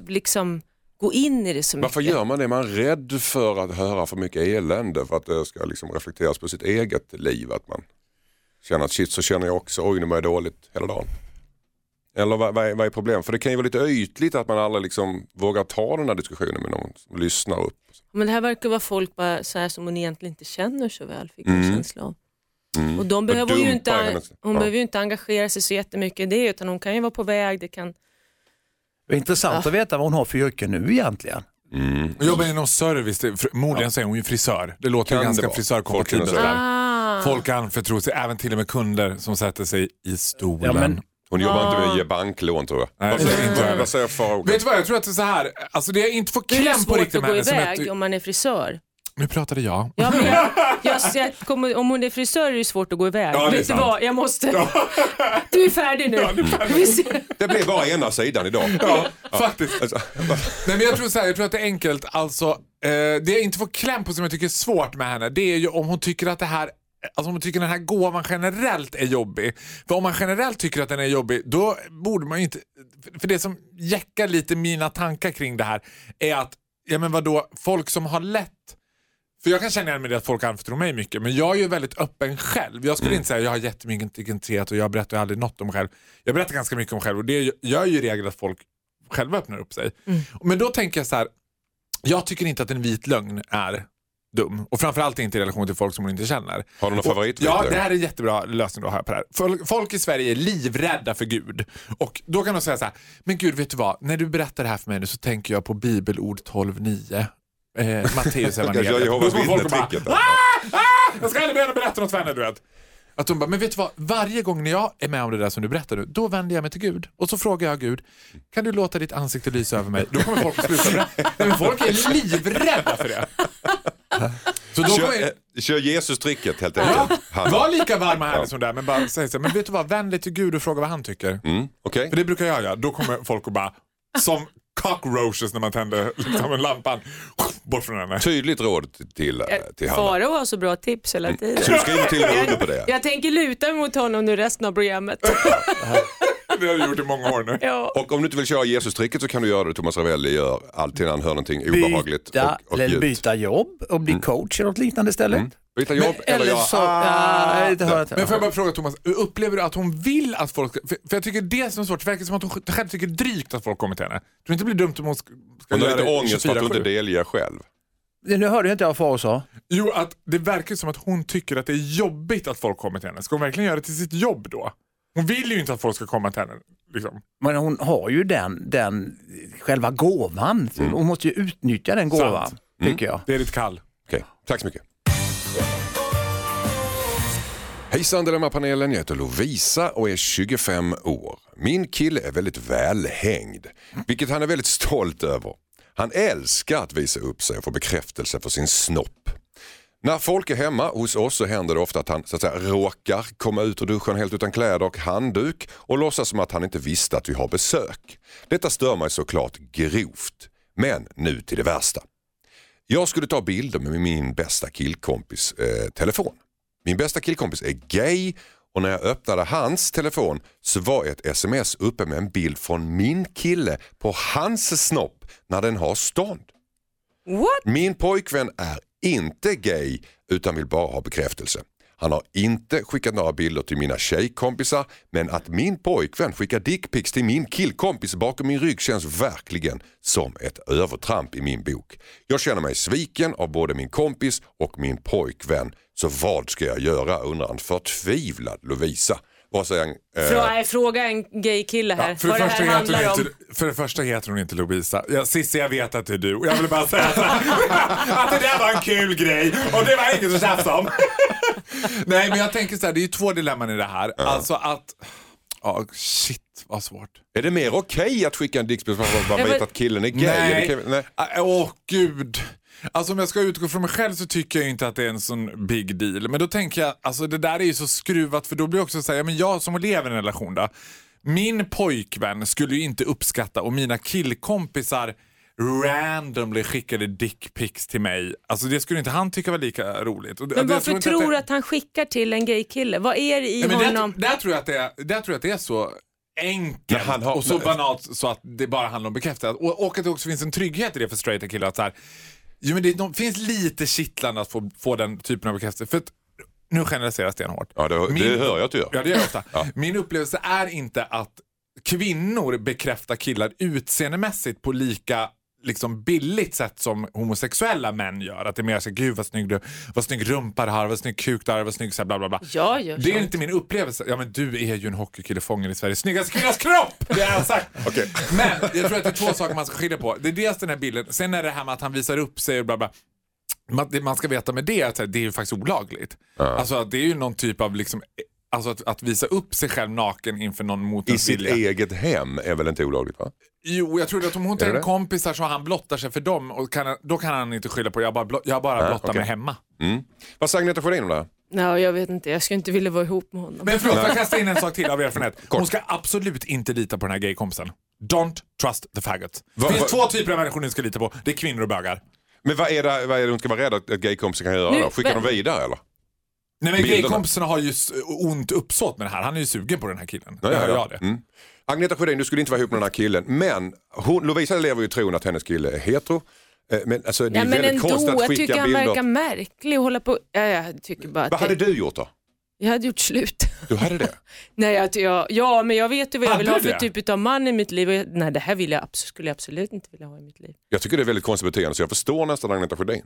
Speaker 6: liksom gå in i det så mycket.
Speaker 2: Varför gör man det? Man är rädd för att höra för mycket elände för att det ska liksom reflekteras på sitt eget liv. Att man känner att shit så känner jag också, oj nu mår jag dåligt hela dagen. Eller vad, vad, är, vad är problemet? För det kan ju vara lite ytligt att man aldrig liksom vågar ta den här diskussionen med någon som lyssnar upp.
Speaker 6: Men det här verkar vara folk bara så här som hon egentligen inte känner så väl, fick jag
Speaker 2: Mm.
Speaker 6: känsla av.
Speaker 2: Mm.
Speaker 6: Och de behöver ju inte,
Speaker 2: hennes-
Speaker 6: hon
Speaker 2: ja.
Speaker 6: behöver ju inte engagera sig så jättemycket i det, utan hon kan ju vara på väg. Det kan...
Speaker 3: Det är intressant att veta vad hon har för yrke nu egentligen.
Speaker 2: Mm.
Speaker 4: Hon jobbar inom service, det- förmodligen så är hon ju frisör. Det låter
Speaker 2: Kan
Speaker 4: ju
Speaker 2: det
Speaker 4: ganska frisörkompatibelt.
Speaker 2: Folk.
Speaker 6: Ah.
Speaker 4: Folk anförtror sig, även till och med kunder som sätter sig i stolen.
Speaker 3: Ja, men-
Speaker 2: Hon jobbar inte med
Speaker 6: Ah.
Speaker 2: att ge banklån tror jag.
Speaker 4: Nej,
Speaker 2: vad,
Speaker 4: det är
Speaker 2: säger,
Speaker 4: inte jag
Speaker 2: vad, säger?
Speaker 4: Vet du vad, jag tror att det är så här, alltså det jag inte får
Speaker 6: Det är
Speaker 4: kläm på
Speaker 6: svårt
Speaker 4: riktigt
Speaker 6: att
Speaker 4: med
Speaker 6: gå
Speaker 4: henne. Som
Speaker 6: iväg
Speaker 4: ett,
Speaker 6: om man är frisör.
Speaker 4: Nu pratade jag.
Speaker 6: Ja, men jag, jag, jag kommer, om hon är frisör är det svår att gå iväg.
Speaker 4: Ja, det är
Speaker 6: Vet du
Speaker 4: sant.
Speaker 6: vad, jag måste... Du är färdig nu. Vi ser.
Speaker 2: Det blir bara ena sidan idag.
Speaker 4: Ja, faktiskt.
Speaker 2: Alltså,
Speaker 4: Nej, men jag, tror så här, jag tror att det är enkelt. Alltså, eh, det jag inte får kläm på som jag tycker är svårt med henne, det är ju om hon tycker att det här Alltså om hon tycker den här gåvan generellt är jobbig. För om man generellt tycker att den är jobbig, då borde man ju inte... För det som jäckar lite mina tankar kring det här är att, ja men vadå, folk som har lätt för jag kan känna igen mig att folk anförtror mig mycket, men jag är ju väldigt öppen själv. Jag skulle inte säga att jag har jättemycket integritet och jag berättar aldrig något om mig själv. Jag berättar ganska mycket om mig själv och det gör ju i regel att folk själva öppnar upp sig. Men då tänker jag så här, jag tycker inte att en vit lögn är dum. Och framförallt inte i relation till folk som hon inte känner.
Speaker 2: Har du någon favorit?
Speaker 4: Ja, det här är en jättebra lösning då här på det här. Folk, folk i Sverige är livrädda för Gud. Och då kan de säga så här, men Gud vet du vad, när du berättar det här för mig nu så tänker jag på bibelord 12.9. Eh, Matteus
Speaker 2: Jag
Speaker 4: evangeliet.
Speaker 2: Jehovas
Speaker 4: Då kommer folk och bara,
Speaker 2: vittnetricket.
Speaker 4: ah, ah, jag ska aldrig mer berätta något för henne du vet. Att hon bara, men vet du vad, varje gång när jag är med om det där som du berättar nu, då vänder jag mig till Gud och så frågar jag Gud, kan du låta ditt ansikte lysa över mig? Då kommer folk att sluta berätta. Men folk är livrädda för det. Så då
Speaker 2: Kör,
Speaker 4: kommer,
Speaker 2: eh, kör Jesus-tricket helt
Speaker 4: ja,
Speaker 2: enkelt. Han-
Speaker 4: var lika varm och härlig som där, men bara säg så här, men vet du vad, vänd dig till Gud och fråga vad han tycker.
Speaker 2: Mm, Okej.
Speaker 4: För det brukar jag göra. Då kommer folk att bara, som cockroaches när man tänder liksom en lampan, bort från henne.
Speaker 2: Tydligt råd till, eh, till Hanna.
Speaker 6: Farao har så bra tips hela tiden.
Speaker 2: Så du skriver till Rudde på det?
Speaker 6: Jag tänker luta mig mot honom nu resten av programmet.
Speaker 4: Det har jag gjort i många år nu.
Speaker 6: ja.
Speaker 2: Och om du inte vill köra Jesus-tricket så kan du göra det Thomas Ravelli gör alltid när han hör någonting obehagligt
Speaker 3: Byta,
Speaker 2: och, och
Speaker 3: byta jobb och bli coach eller något liknande istället.
Speaker 2: Byta jobb eller,
Speaker 3: Eller
Speaker 2: göra
Speaker 3: så, ja, det hör jag inte.
Speaker 4: Men får jag bara fråga Thomas, upplever du att hon vill att folk ska, för, för jag tycker det som är svårt, det verkar som att hon själv tycker drygt att folk kommer till henne. Tror inte det blir dumt om hon ska,
Speaker 2: Hon har lite ångest för att hon
Speaker 4: 24/7?
Speaker 2: inte delger själv.
Speaker 3: Nu hörde jag inte vad Farao sa.
Speaker 4: Jo, att det verkar som att hon tycker att det är jobbigt att folk kommer till henne. Ska hon verkligen göra det till sitt jobb då? Hon vill ju inte att folk ska komma till henne. Liksom.
Speaker 3: Men hon har ju den, den själva gåvan. Hon måste ju utnyttja den gåvan,
Speaker 4: Sant.
Speaker 3: tycker jag.
Speaker 4: Det är ditt kall.
Speaker 2: Okej, tack så mycket. Hejsan Dilemmapanelen, jag heter Lovisa och är 25 år. Min kille är väldigt välhängd, vilket han är väldigt stolt över. Han älskar att visa upp sig och få bekräftelse för sin snopp. När folk är hemma hos oss så händer det ofta att han så att säga, råkar komma ut ur duschen helt utan kläder och handduk och låtsas som att han inte visste att vi har besök. Detta stör mig såklart grovt. Men nu till det värsta. Jag skulle ta bilder med min bästa killkompis eh, telefon. Min bästa killkompis är gay och när jag öppnade hans telefon så var ett sms uppe med en bild från min kille på hans snopp när den har stånd.
Speaker 6: What?
Speaker 2: Min pojkvän är inte gay utan vill bara ha bekräftelse. Han har inte skickat några bilder till mina tjejkompisar men att min pojkvän skickar dickpics till min killkompis bakom min rygg känns verkligen som ett övertramp i min bok. Jag känner mig sviken av både min kompis och min pojkvän. Så vad ska jag göra undrar en förtvivlad Lovisa. Vad säger han? Eh,
Speaker 6: Frå, fråga en gay kille här
Speaker 4: Ja, för, det
Speaker 6: det
Speaker 4: första
Speaker 6: här
Speaker 4: heter hon
Speaker 6: om.
Speaker 4: inte, för det första heter hon inte Lovisa. Ja, Cissi, jag vet att det är du. Och jag vill bara säga att det där var en kul grej och det var inget att tjafsa om. Nej, men jag tänker så här, det är ju två dilemman i det här. Alltså att... Ja, shit vad svårt.
Speaker 2: är det mer okej att skicka en dickpic för att man
Speaker 6: Ja,
Speaker 2: vet att killen är gay?
Speaker 4: Nej. Ah, Åh gud. Alltså om jag ska utgå från mig själv så tycker jag inte att det är en sån big deal. Men då tänker jag, alltså det där är ju så skruvat för då blir också så här, ja, men jag som lever i en relation då. Min pojkvän skulle ju inte uppskatta om mina killkompisar randomly skickade dickpics till mig. Alltså det skulle inte han tycka var lika roligt. Det-
Speaker 6: Men
Speaker 4: jag
Speaker 6: varför
Speaker 4: inte
Speaker 6: tror
Speaker 4: det-
Speaker 6: du att han skickar till en gay kille? Vad är det i
Speaker 4: Nej,
Speaker 6: honom?
Speaker 4: där, där, tror jag att det är, där tror jag att det är så enkelt
Speaker 2: har-
Speaker 4: och så banalt så att det bara handlar om bekräftelse. Och, och att det också finns en trygghet i det för straighta killar. Att så här, jo, men det de, finns lite kittlande att få, få den typen av bekräftelse. För att, nu generaliserar jag stenhårt.
Speaker 2: Ja, det,
Speaker 4: Min-
Speaker 2: det hör jag att du gör.
Speaker 4: Ja, det gör jag ofta. Min upplevelse är inte att kvinnor bekräftar killar utseendemässigt på lika liksom billigt sätt som homosexuella män gör. Att det är mer så gud vad snygg du vad snygg rumpa du har, vad snygg kuk du har, vad snygg så här, bla bla bla.
Speaker 6: Jag gör
Speaker 4: Det är
Speaker 6: sånt.
Speaker 4: inte min upplevelse. Ja men du är ju en hockeykille fången i Sveriges snyggaste kvinnas kropp! Det har jag sagt.
Speaker 2: Okej.
Speaker 4: Men jag tror att det är två saker man ska skilja på. Det är dels den här bilden, sen är det här med att han visar upp sig och bla bla. Man, det man ska veta med det är att det är ju faktiskt olagligt. Alltså att det är ju någon typ av liksom, alltså att, att visa upp sig själv naken inför någon mot
Speaker 2: I sitt
Speaker 4: vilja.
Speaker 2: eget hem är väl inte olagligt va?
Speaker 4: Jo, jag tror att om hon tar en
Speaker 2: det?
Speaker 4: kompisar så han blottar sig för dem och kan, då kan han inte skylla på jag bara, blott, jag bara
Speaker 2: Ja,
Speaker 4: blottar
Speaker 2: okej.
Speaker 4: mig hemma.
Speaker 2: Mm. Vad säger Agneta Sjödin om det här?
Speaker 6: Nej, jag vet inte. Jag skulle inte vilja vara ihop med honom.
Speaker 4: Men förlåt, jag kasta in en sak till av erfarenhet. Hon ska absolut inte lita på den här gaykompisen. Don't trust the faggot. Det
Speaker 2: Va-
Speaker 4: finns
Speaker 2: va-
Speaker 4: två typer av människor ni ska lita på. Det är kvinnor och bögar.
Speaker 2: Men vad är det, vad är det hon ska vara rädd att gaykompisar kan göra
Speaker 6: Nu-
Speaker 2: då? Skicka dem vidare eller?
Speaker 4: Nej men
Speaker 2: Bilderna.
Speaker 4: gaykompisarna har ju ont uppsåt med det här. Han är ju sugen på den här killen.
Speaker 2: Ja, ja,
Speaker 4: hör
Speaker 2: ja.
Speaker 4: jag det.
Speaker 2: Mm. Agneta Sjödin, du skulle inte vara ihop med den här killen. Men hon, Lovisa lever ju i tron att hennes kille är hetero. Eh, Men alltså, det är
Speaker 6: Ja, men
Speaker 2: väldigt
Speaker 6: ändå,
Speaker 2: konstigt att
Speaker 6: jag tycker han verkar märklig och hålla på. Ja, jag tycker bara att
Speaker 2: Vad hade
Speaker 6: det-
Speaker 2: du gjort då?
Speaker 6: jag hade gjort slut.
Speaker 2: Du hade det?
Speaker 6: nej, jag, jag, ja, men jag vet ju vad jag
Speaker 4: Hade
Speaker 6: vill ha för
Speaker 4: det?
Speaker 6: typ av man i mitt liv. Jag, nej, det här vill jag, skulle jag absolut inte vilja ha i mitt liv.
Speaker 2: Jag tycker det är väldigt konstigt beteende så jag förstår nästan Agneta Sjödin.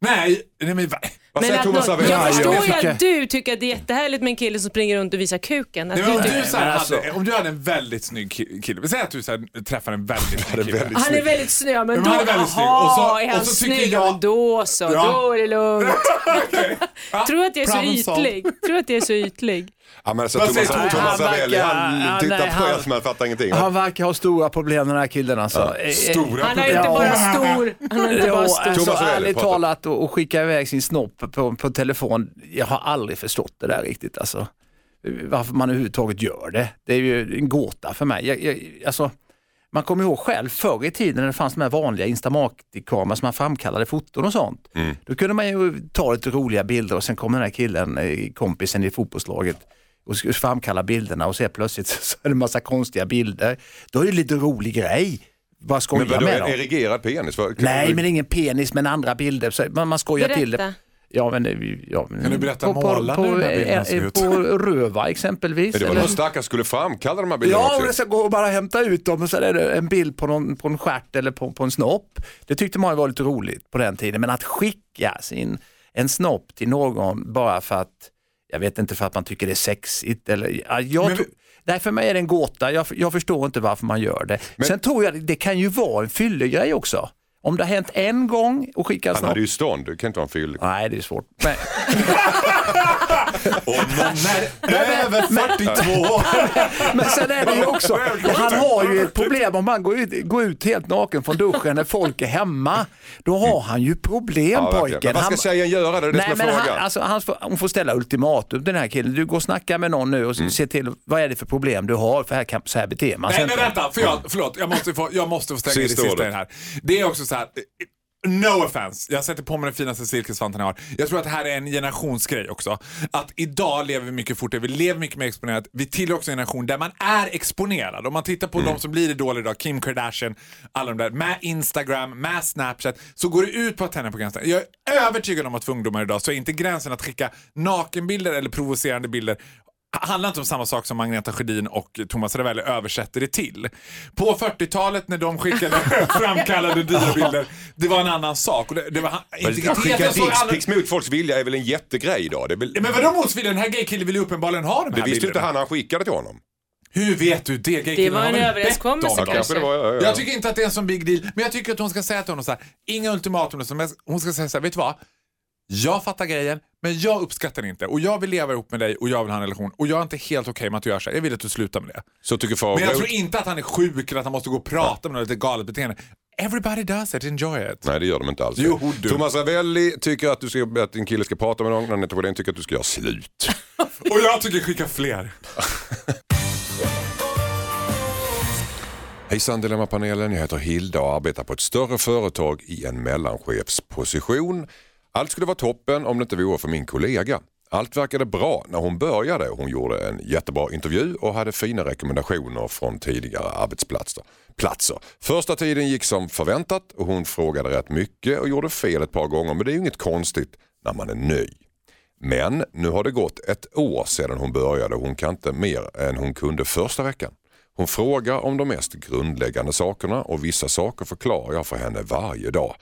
Speaker 4: Nej, nej men va?
Speaker 2: Vad
Speaker 6: Men
Speaker 2: säger
Speaker 6: att
Speaker 2: Thomas Ravelli?
Speaker 6: jag
Speaker 3: Ja,
Speaker 6: förstår ju att du tycker att det är jättehärligt med en kille som springer runt och visar kuken. Att
Speaker 4: Nej, men om,
Speaker 6: du
Speaker 4: så här,
Speaker 3: alltså-
Speaker 4: hade, om du hade en väldigt snygg ki- kille, vi säger att du så här, träffar en väldigt snygg kille.
Speaker 2: väldigt
Speaker 6: han är väldigt snygg, ja, men
Speaker 4: Men
Speaker 6: då,
Speaker 4: han är väldigt snygg. Och så-
Speaker 6: är han
Speaker 4: och så tycker
Speaker 6: snygg,
Speaker 4: jag-
Speaker 6: ja, men då så,
Speaker 4: Ja.
Speaker 6: då är det lugnt. Tror att jag är så ytlig? Tror att jag är så ytlig?
Speaker 2: Ja, men alltså,
Speaker 4: Vad
Speaker 2: Thomas,
Speaker 4: säger
Speaker 2: Thomas
Speaker 3: Thomas?
Speaker 2: Ravelli,
Speaker 3: Han
Speaker 2: han
Speaker 3: verkar-
Speaker 2: tittar
Speaker 3: nej,
Speaker 2: på er
Speaker 3: han-
Speaker 2: som han fattar ingenting.
Speaker 3: Han verkar ha stora problem den här killen alltså. Eh, eh,
Speaker 4: Stora
Speaker 6: Han ju inte
Speaker 3: Ja.
Speaker 6: bara stor, han har inte bara stor.
Speaker 3: alltså,
Speaker 2: Thomas Ravelli,
Speaker 3: ärligt talat och, och skicka iväg sin snopp på, på telefon. Jag har aldrig förstått det där riktigt alltså. Varför man överhuvudtaget gör det. Det är ju en gåta för mig. Jag, jag, alltså, man kommer ihåg själv förr i tiden när det fanns de här vanliga Instamark-kameror som man framkallade foton och sånt. Då kunde man ju ta lite roliga bilder och sen kom den här killen, eh, kompisen i fotbollslaget och framkalla bilderna och så plötsligt så är det en massa konstiga bilder. Då är det lite rolig grej. Bara
Speaker 2: Men
Speaker 3: skoja
Speaker 2: vadå,
Speaker 3: med dem.
Speaker 2: erigerad penis? Kan
Speaker 3: Nej,
Speaker 2: du-
Speaker 3: men ingen penis men andra bilder. Så man, man skojar till det.
Speaker 6: Berätta.
Speaker 3: Ja, men, det- ja, men,
Speaker 4: Kan du berätta
Speaker 3: på, på, på, eh, eh, på Röva exempelvis.
Speaker 2: Men det var
Speaker 3: eller-
Speaker 2: någon stackare skulle framkalla de här bilderna
Speaker 3: Ja,
Speaker 2: också.
Speaker 3: ska gå och bara hämta ut dem och så är det en bild på, någon, på en stjärt eller på, på en snopp. Det tyckte man var lite roligt på den tiden. Men att skicka sin, en snopp till någon bara för att, jag vet inte för att man tycker det är sexigt eller, ja, jag
Speaker 4: Men-
Speaker 3: Nej, för mig är det en gåta. Jag, jag förstår inte varför man gör det. Sen tror jag det kan ju vara en fyllegrej också. Om det har hänt en gång och skicka en
Speaker 2: Han hade ju stånd, det kan inte vara en fyllig.
Speaker 3: Nej, det är svårt. Men,
Speaker 4: Om någon är över 42.
Speaker 3: men sen är det ju också, han har ju ett problem om han går ut, går ut helt naken från duschen när folk är hemma. Då har han ju problem
Speaker 2: Ja, verkligen.
Speaker 3: pojken.
Speaker 2: Men vad ska
Speaker 3: Han-
Speaker 2: tjejen göra? Det är det
Speaker 3: Nej,
Speaker 2: som är
Speaker 3: men han,
Speaker 2: frågan.
Speaker 3: alltså, han får, hon får ställa ultimatum den här killen. Du går och snackar med någon nu och
Speaker 2: Mm.
Speaker 3: se till vad är det för problem du har för här, kan, så här beter man sig
Speaker 4: Nej men vänta, för jag, förlåt. Jag måste få, jag måste få stänga det
Speaker 2: Sista
Speaker 4: här. Det är också så här. No offense, jag sätter på mig den finaste silkesvanten jag har. Jag tror att det här är en generationsgrej också. Att idag lever vi mycket fortare, vi lever mycket mer exponerat. Vi tillhör också en generation där man är exponerad. Om man tittar på de som blir idoler idag, Kim Kardashian, alla de där, med Instagram, med Snapchat, så går det ut på att tända på gränsen. Jag är övertygad om att för ungdomar idag så är inte gränsen att skicka nakenbilder eller provocerande bilder handlar inte om samma sak som Agneta Sjödin och Thomas Ravelli översätter det till. På 40-talet när de skickade framkallade diobilder, det var en annan sak. Och det, det var,
Speaker 2: Att skicka dickpics mot folks vilja är väl en jättegrej idag? Det är väl...
Speaker 4: Men vadå motvilja? Den här gaykillen vill ju uppenbarligen ha de
Speaker 2: Det
Speaker 4: här
Speaker 2: visste ju inte
Speaker 4: bilderna.
Speaker 2: han när han skickade till honom.
Speaker 4: Hur vet du det? Gaykillen
Speaker 6: Det var en överenskommelse
Speaker 4: det.
Speaker 2: kanske det var, ja, ja.
Speaker 4: Jag tycker inte att det är en sån big deal, men jag tycker att hon ska säga till honom så här, inga ultimatum, hon ska säga så här, vet du vad? Jag fattar grejen, men jag uppskattar det inte och jag vill leva ihop med dig och jag vill ha en relation och jag är inte helt okej med att du gör så här. Jag vill att du slutar med det.
Speaker 2: Så tycker far
Speaker 4: Men jag tror inte att han är sjuk eller att han måste gå och prata med något lite galet beteende. Everybody does it, enjoy it.
Speaker 2: Nej det gör de inte alls.
Speaker 4: Jo, du.
Speaker 2: Thomas Ravelli tycker att, du ska, att din kille ska prata med någon, Anette Sjödin tycker att du ska göra slut.
Speaker 4: Och jag tycker skicka fler.
Speaker 2: Hejsan Dilemmapanelen, jag heter Hilda och arbetar på ett större företag i en mellanchefsposition. Allt skulle vara toppen om det inte vore för min kollega. Allt verkade bra när hon började. Hon gjorde en jättebra intervju och hade fina rekommendationer från tidigare arbetsplatser. Platser. Första tiden gick som förväntat och hon frågade rätt mycket och gjorde fel ett par gånger men det är ju inget konstigt när man är ny. Men nu har det gått ett år sedan hon började och hon kan inte mer än hon kunde första veckan. Hon frågar om de mest grundläggande sakerna och vissa saker förklarar jag för henne varje dag.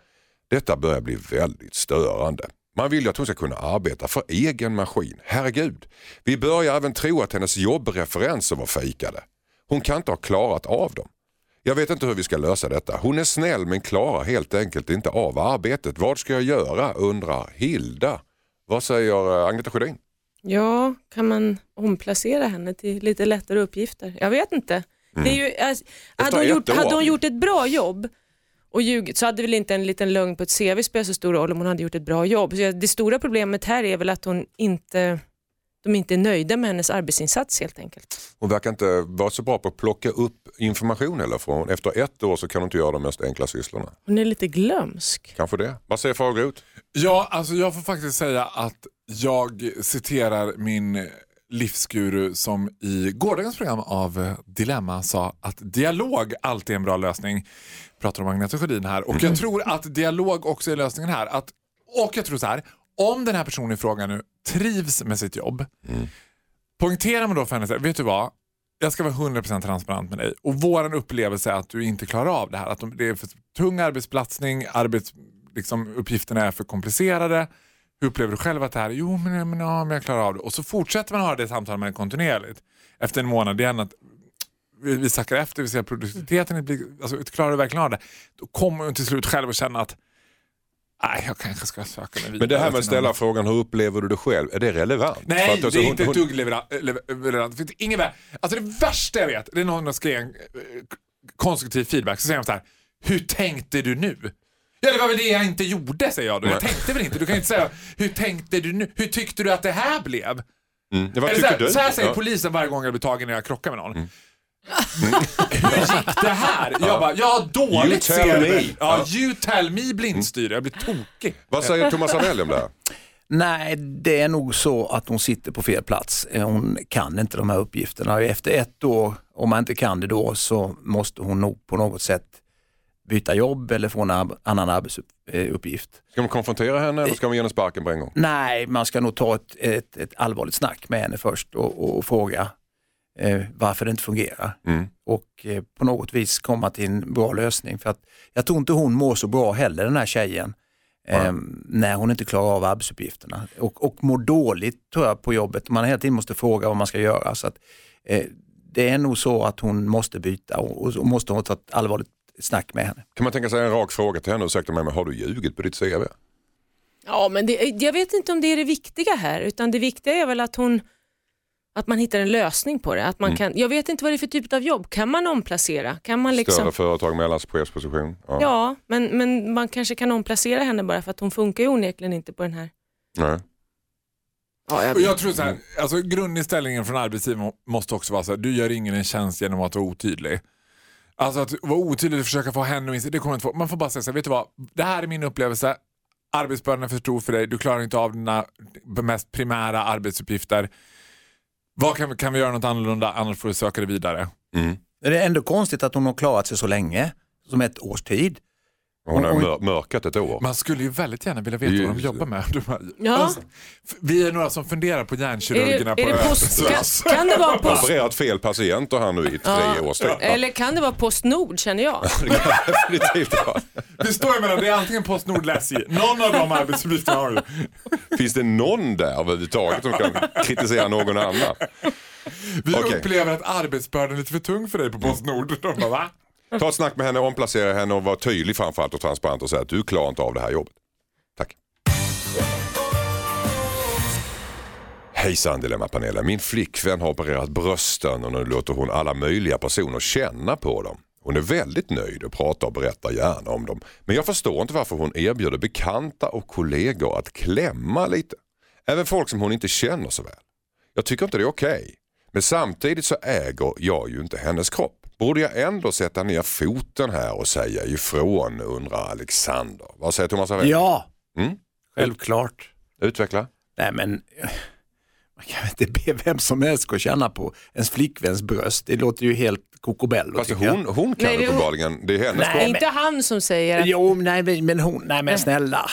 Speaker 2: Detta börjar bli väldigt störande. Man vill ju att hon ska kunna arbeta för egen maskin. Herregud. Vi börjar även tro att hennes jobbreferenser var fejkade. Hon kan inte ha klarat av dem. Jag vet inte hur vi ska lösa detta. Hon är snäll men klarar helt enkelt inte av arbetet. Vad ska jag göra? undrar Hilda. Vad säger eh, Agneta Sjödin?
Speaker 6: Ja, kan man omplacera henne till lite lättare uppgifter? Jag vet inte. Det är ju, alltså, hade, hon gjort, hade hon gjort ett bra jobb och ljugit så hade väl inte en liten lögn på ett CV spelat så stor roll om hon hade gjort ett bra jobb. Så det stora problemet här är väl att hon inte, de inte är nöjda med hennes arbetsinsats helt enkelt.
Speaker 2: Hon verkar inte vara så bra på att plocka upp information heller. För hon- efter ett år så kan hon inte göra de mest enkla sysslorna.
Speaker 6: Hon är lite glömsk.
Speaker 2: Kanske det. Vad säger Fagerut?
Speaker 4: Ja, alltså jag får faktiskt säga att jag citerar min livsguru som i gårdagens program av Dilemma sa att dialog alltid är en bra lösning. Pratar om Agneta Sjödin här och jag tror att dialog också är lösningen här. Att, och jag tror så här, om den här personen i fråga nu trivs med sitt jobb, poängterar man då för henne, så här, vet du vad? Jag ska vara 100% transparent med dig och våran upplevelse är att du inte klarar av det här. Att de, det är för tung arbetsbelastning, arbets, liksom, uppgifterna är för komplicerade. Hur upplever du själv att det här är? Jo, men, men, ja, men jag klarar av det. Och så fortsätter man ha det samtalet med kontinuerligt. Efter en månad igen att vi, vi sackar efter, vi ser att produktiviteten blir, alltså, klarar du verkligen av det? Då kommer hon till slut själv att känna att Nej, jag kanske ska söka mig vidare.
Speaker 2: Men det här med att ställa frågan hur upplever du det själv, är det relevant?
Speaker 4: Nej,
Speaker 2: att, alltså,
Speaker 4: det är
Speaker 2: hon-
Speaker 4: inte ett dugg leverant. Det Ingen alltså det värsta jag vet, det är någon som skriver en eh, konstruktiv feedback, så säger de så här, hur tänkte du nu? Ja, det var väl det jag inte gjorde, säger jag då. Jag tänkte väl inte. Du kan inte säga, hur tänkte du nu? Hur tyckte du att det här blev?
Speaker 2: Mm. Vad
Speaker 4: Eller så, här,
Speaker 2: du?
Speaker 4: så här säger
Speaker 2: Ja.
Speaker 4: polisen varje gång jag blir tagen när jag krockar med någon. Hur gick det här? Jag bara, ja
Speaker 2: You
Speaker 4: dåligt
Speaker 2: tell
Speaker 4: ser du
Speaker 2: me.
Speaker 4: Ja, you tell me blindstyre. Jag blir tokig.
Speaker 2: Vad säger Thomas Anell om det här?
Speaker 3: Nej, det är nog så att hon sitter på fel plats. Eh, Hon kan inte de här uppgifterna. Efter ett år, om man inte kan det då, så måste hon nog på något sätt byta jobb eller få en annan arbetsuppgift.
Speaker 2: Ska man konfrontera henne eller ska man ge henne sparken på en gång?
Speaker 3: Nej, man ska nog ta ett, ett, ett allvarligt snack med henne först och, och fråga eh, varför det inte fungerar.
Speaker 2: Mm.
Speaker 3: Och eh, på något vis komma till en bra lösning. För att jag tror inte hon mår så bra heller den här tjejen. Eh, när hon inte klarar av arbetsuppgifterna. Och, och mår dåligt tror jag på jobbet. Man hela tiden måste fråga vad man ska göra. Så att, eh, det är nog så att hon måste byta och, och måste hon ta ett allvarligt snack med henne.
Speaker 2: Kan man tänka sig en rak fråga till henne, ursäkta mig men har du ljugit på ditt CV?
Speaker 6: Ja, men det, jag vet inte om det är det viktiga här, utan det viktiga är väl att hon att man hittar en lösning på det. Att man kan, jag vet inte vad det är för typ av jobb. Kan man omplacera? Kan man liksom,
Speaker 2: Större företag, mellanchefsposition? Ja.
Speaker 6: ja, men, men man kanske kan omplacera henne bara för att hon funkar ju onekligen inte på den här.
Speaker 2: Nej.
Speaker 6: Ja, jag
Speaker 4: Och jag tror så här, alltså grundinställningen från arbetsgivaren måste också vara så här, du gör ingen en tjänst genom att vara otydlig. Alltså att vara otydlig och försöka få henne att inse, det kommer inte få. Man får bara säga så här, vet du vad, det här är min upplevelse, arbetsbördan är för stor för dig, du klarar inte av dina mest primära arbetsuppgifter. Vad kan, vi- kan vi göra något annorlunda, annars får du söka dig vidare.
Speaker 2: Mm.
Speaker 3: Det är ändå konstigt att hon har klarat sig så länge, som ett års tid.
Speaker 2: Hon har mör- mörkat ett år.
Speaker 4: Man skulle ju väldigt gärna vilja veta vad de jobbar med. De här-
Speaker 6: Ja.
Speaker 4: Alltså, vi är några som funderar på
Speaker 6: är det,
Speaker 4: hjärnkirurgerna
Speaker 6: är
Speaker 4: på
Speaker 6: det post, kan, kan det vara post,
Speaker 2: opererat fel patienter här nu i tre
Speaker 6: Ja.
Speaker 2: års tid. Ja.
Speaker 6: eller kan det vara Postnord känner jag?
Speaker 2: Det definitivt
Speaker 4: står ju mellan, det är antingen Postnord eller SJ. Någon av de arbetsuppgifterna har du.
Speaker 2: Finns det någon där överhuvudtaget som kan kritisera någon annan?
Speaker 4: Vi
Speaker 2: Okej.
Speaker 4: upplever att arbetsbördan är lite för tung för dig på Postnord. De bara, va?
Speaker 2: Ta ett snack med henne, omplacera henne och var tydlig framförallt och transparent och säga att du klarar inte av det här jobbet. Tack. Hejsan Dilemmapanelen. Min flickvän har opererat brösten och nu låter hon alla möjliga personer känna på dem. Hon är väldigt nöjd och pratar och berättar gärna om dem. Men jag förstår inte varför hon erbjuder bekanta och kollegor att klämma lite. Även folk som hon inte känner så väl. Jag tycker inte det är okej. Men samtidigt så äger jag ju inte hennes kropp. Borde jag ändå sätta ner foten här och säga ifrån undrar Alexander. Vad säger Thomas Avel?
Speaker 3: Ja,
Speaker 2: Mm?
Speaker 3: självklart.
Speaker 2: Utveckla.
Speaker 3: Nej men, man kan inte be vem som helst och känna på ens flickväns bröst. Det låter ju helt kokobello
Speaker 2: Fast hon, hon kan
Speaker 6: Nej,
Speaker 2: uppenbarligen, det är hennes
Speaker 3: Nej,
Speaker 6: är inte han som säger att
Speaker 3: Jo, nej men, men hon, nej men snälla.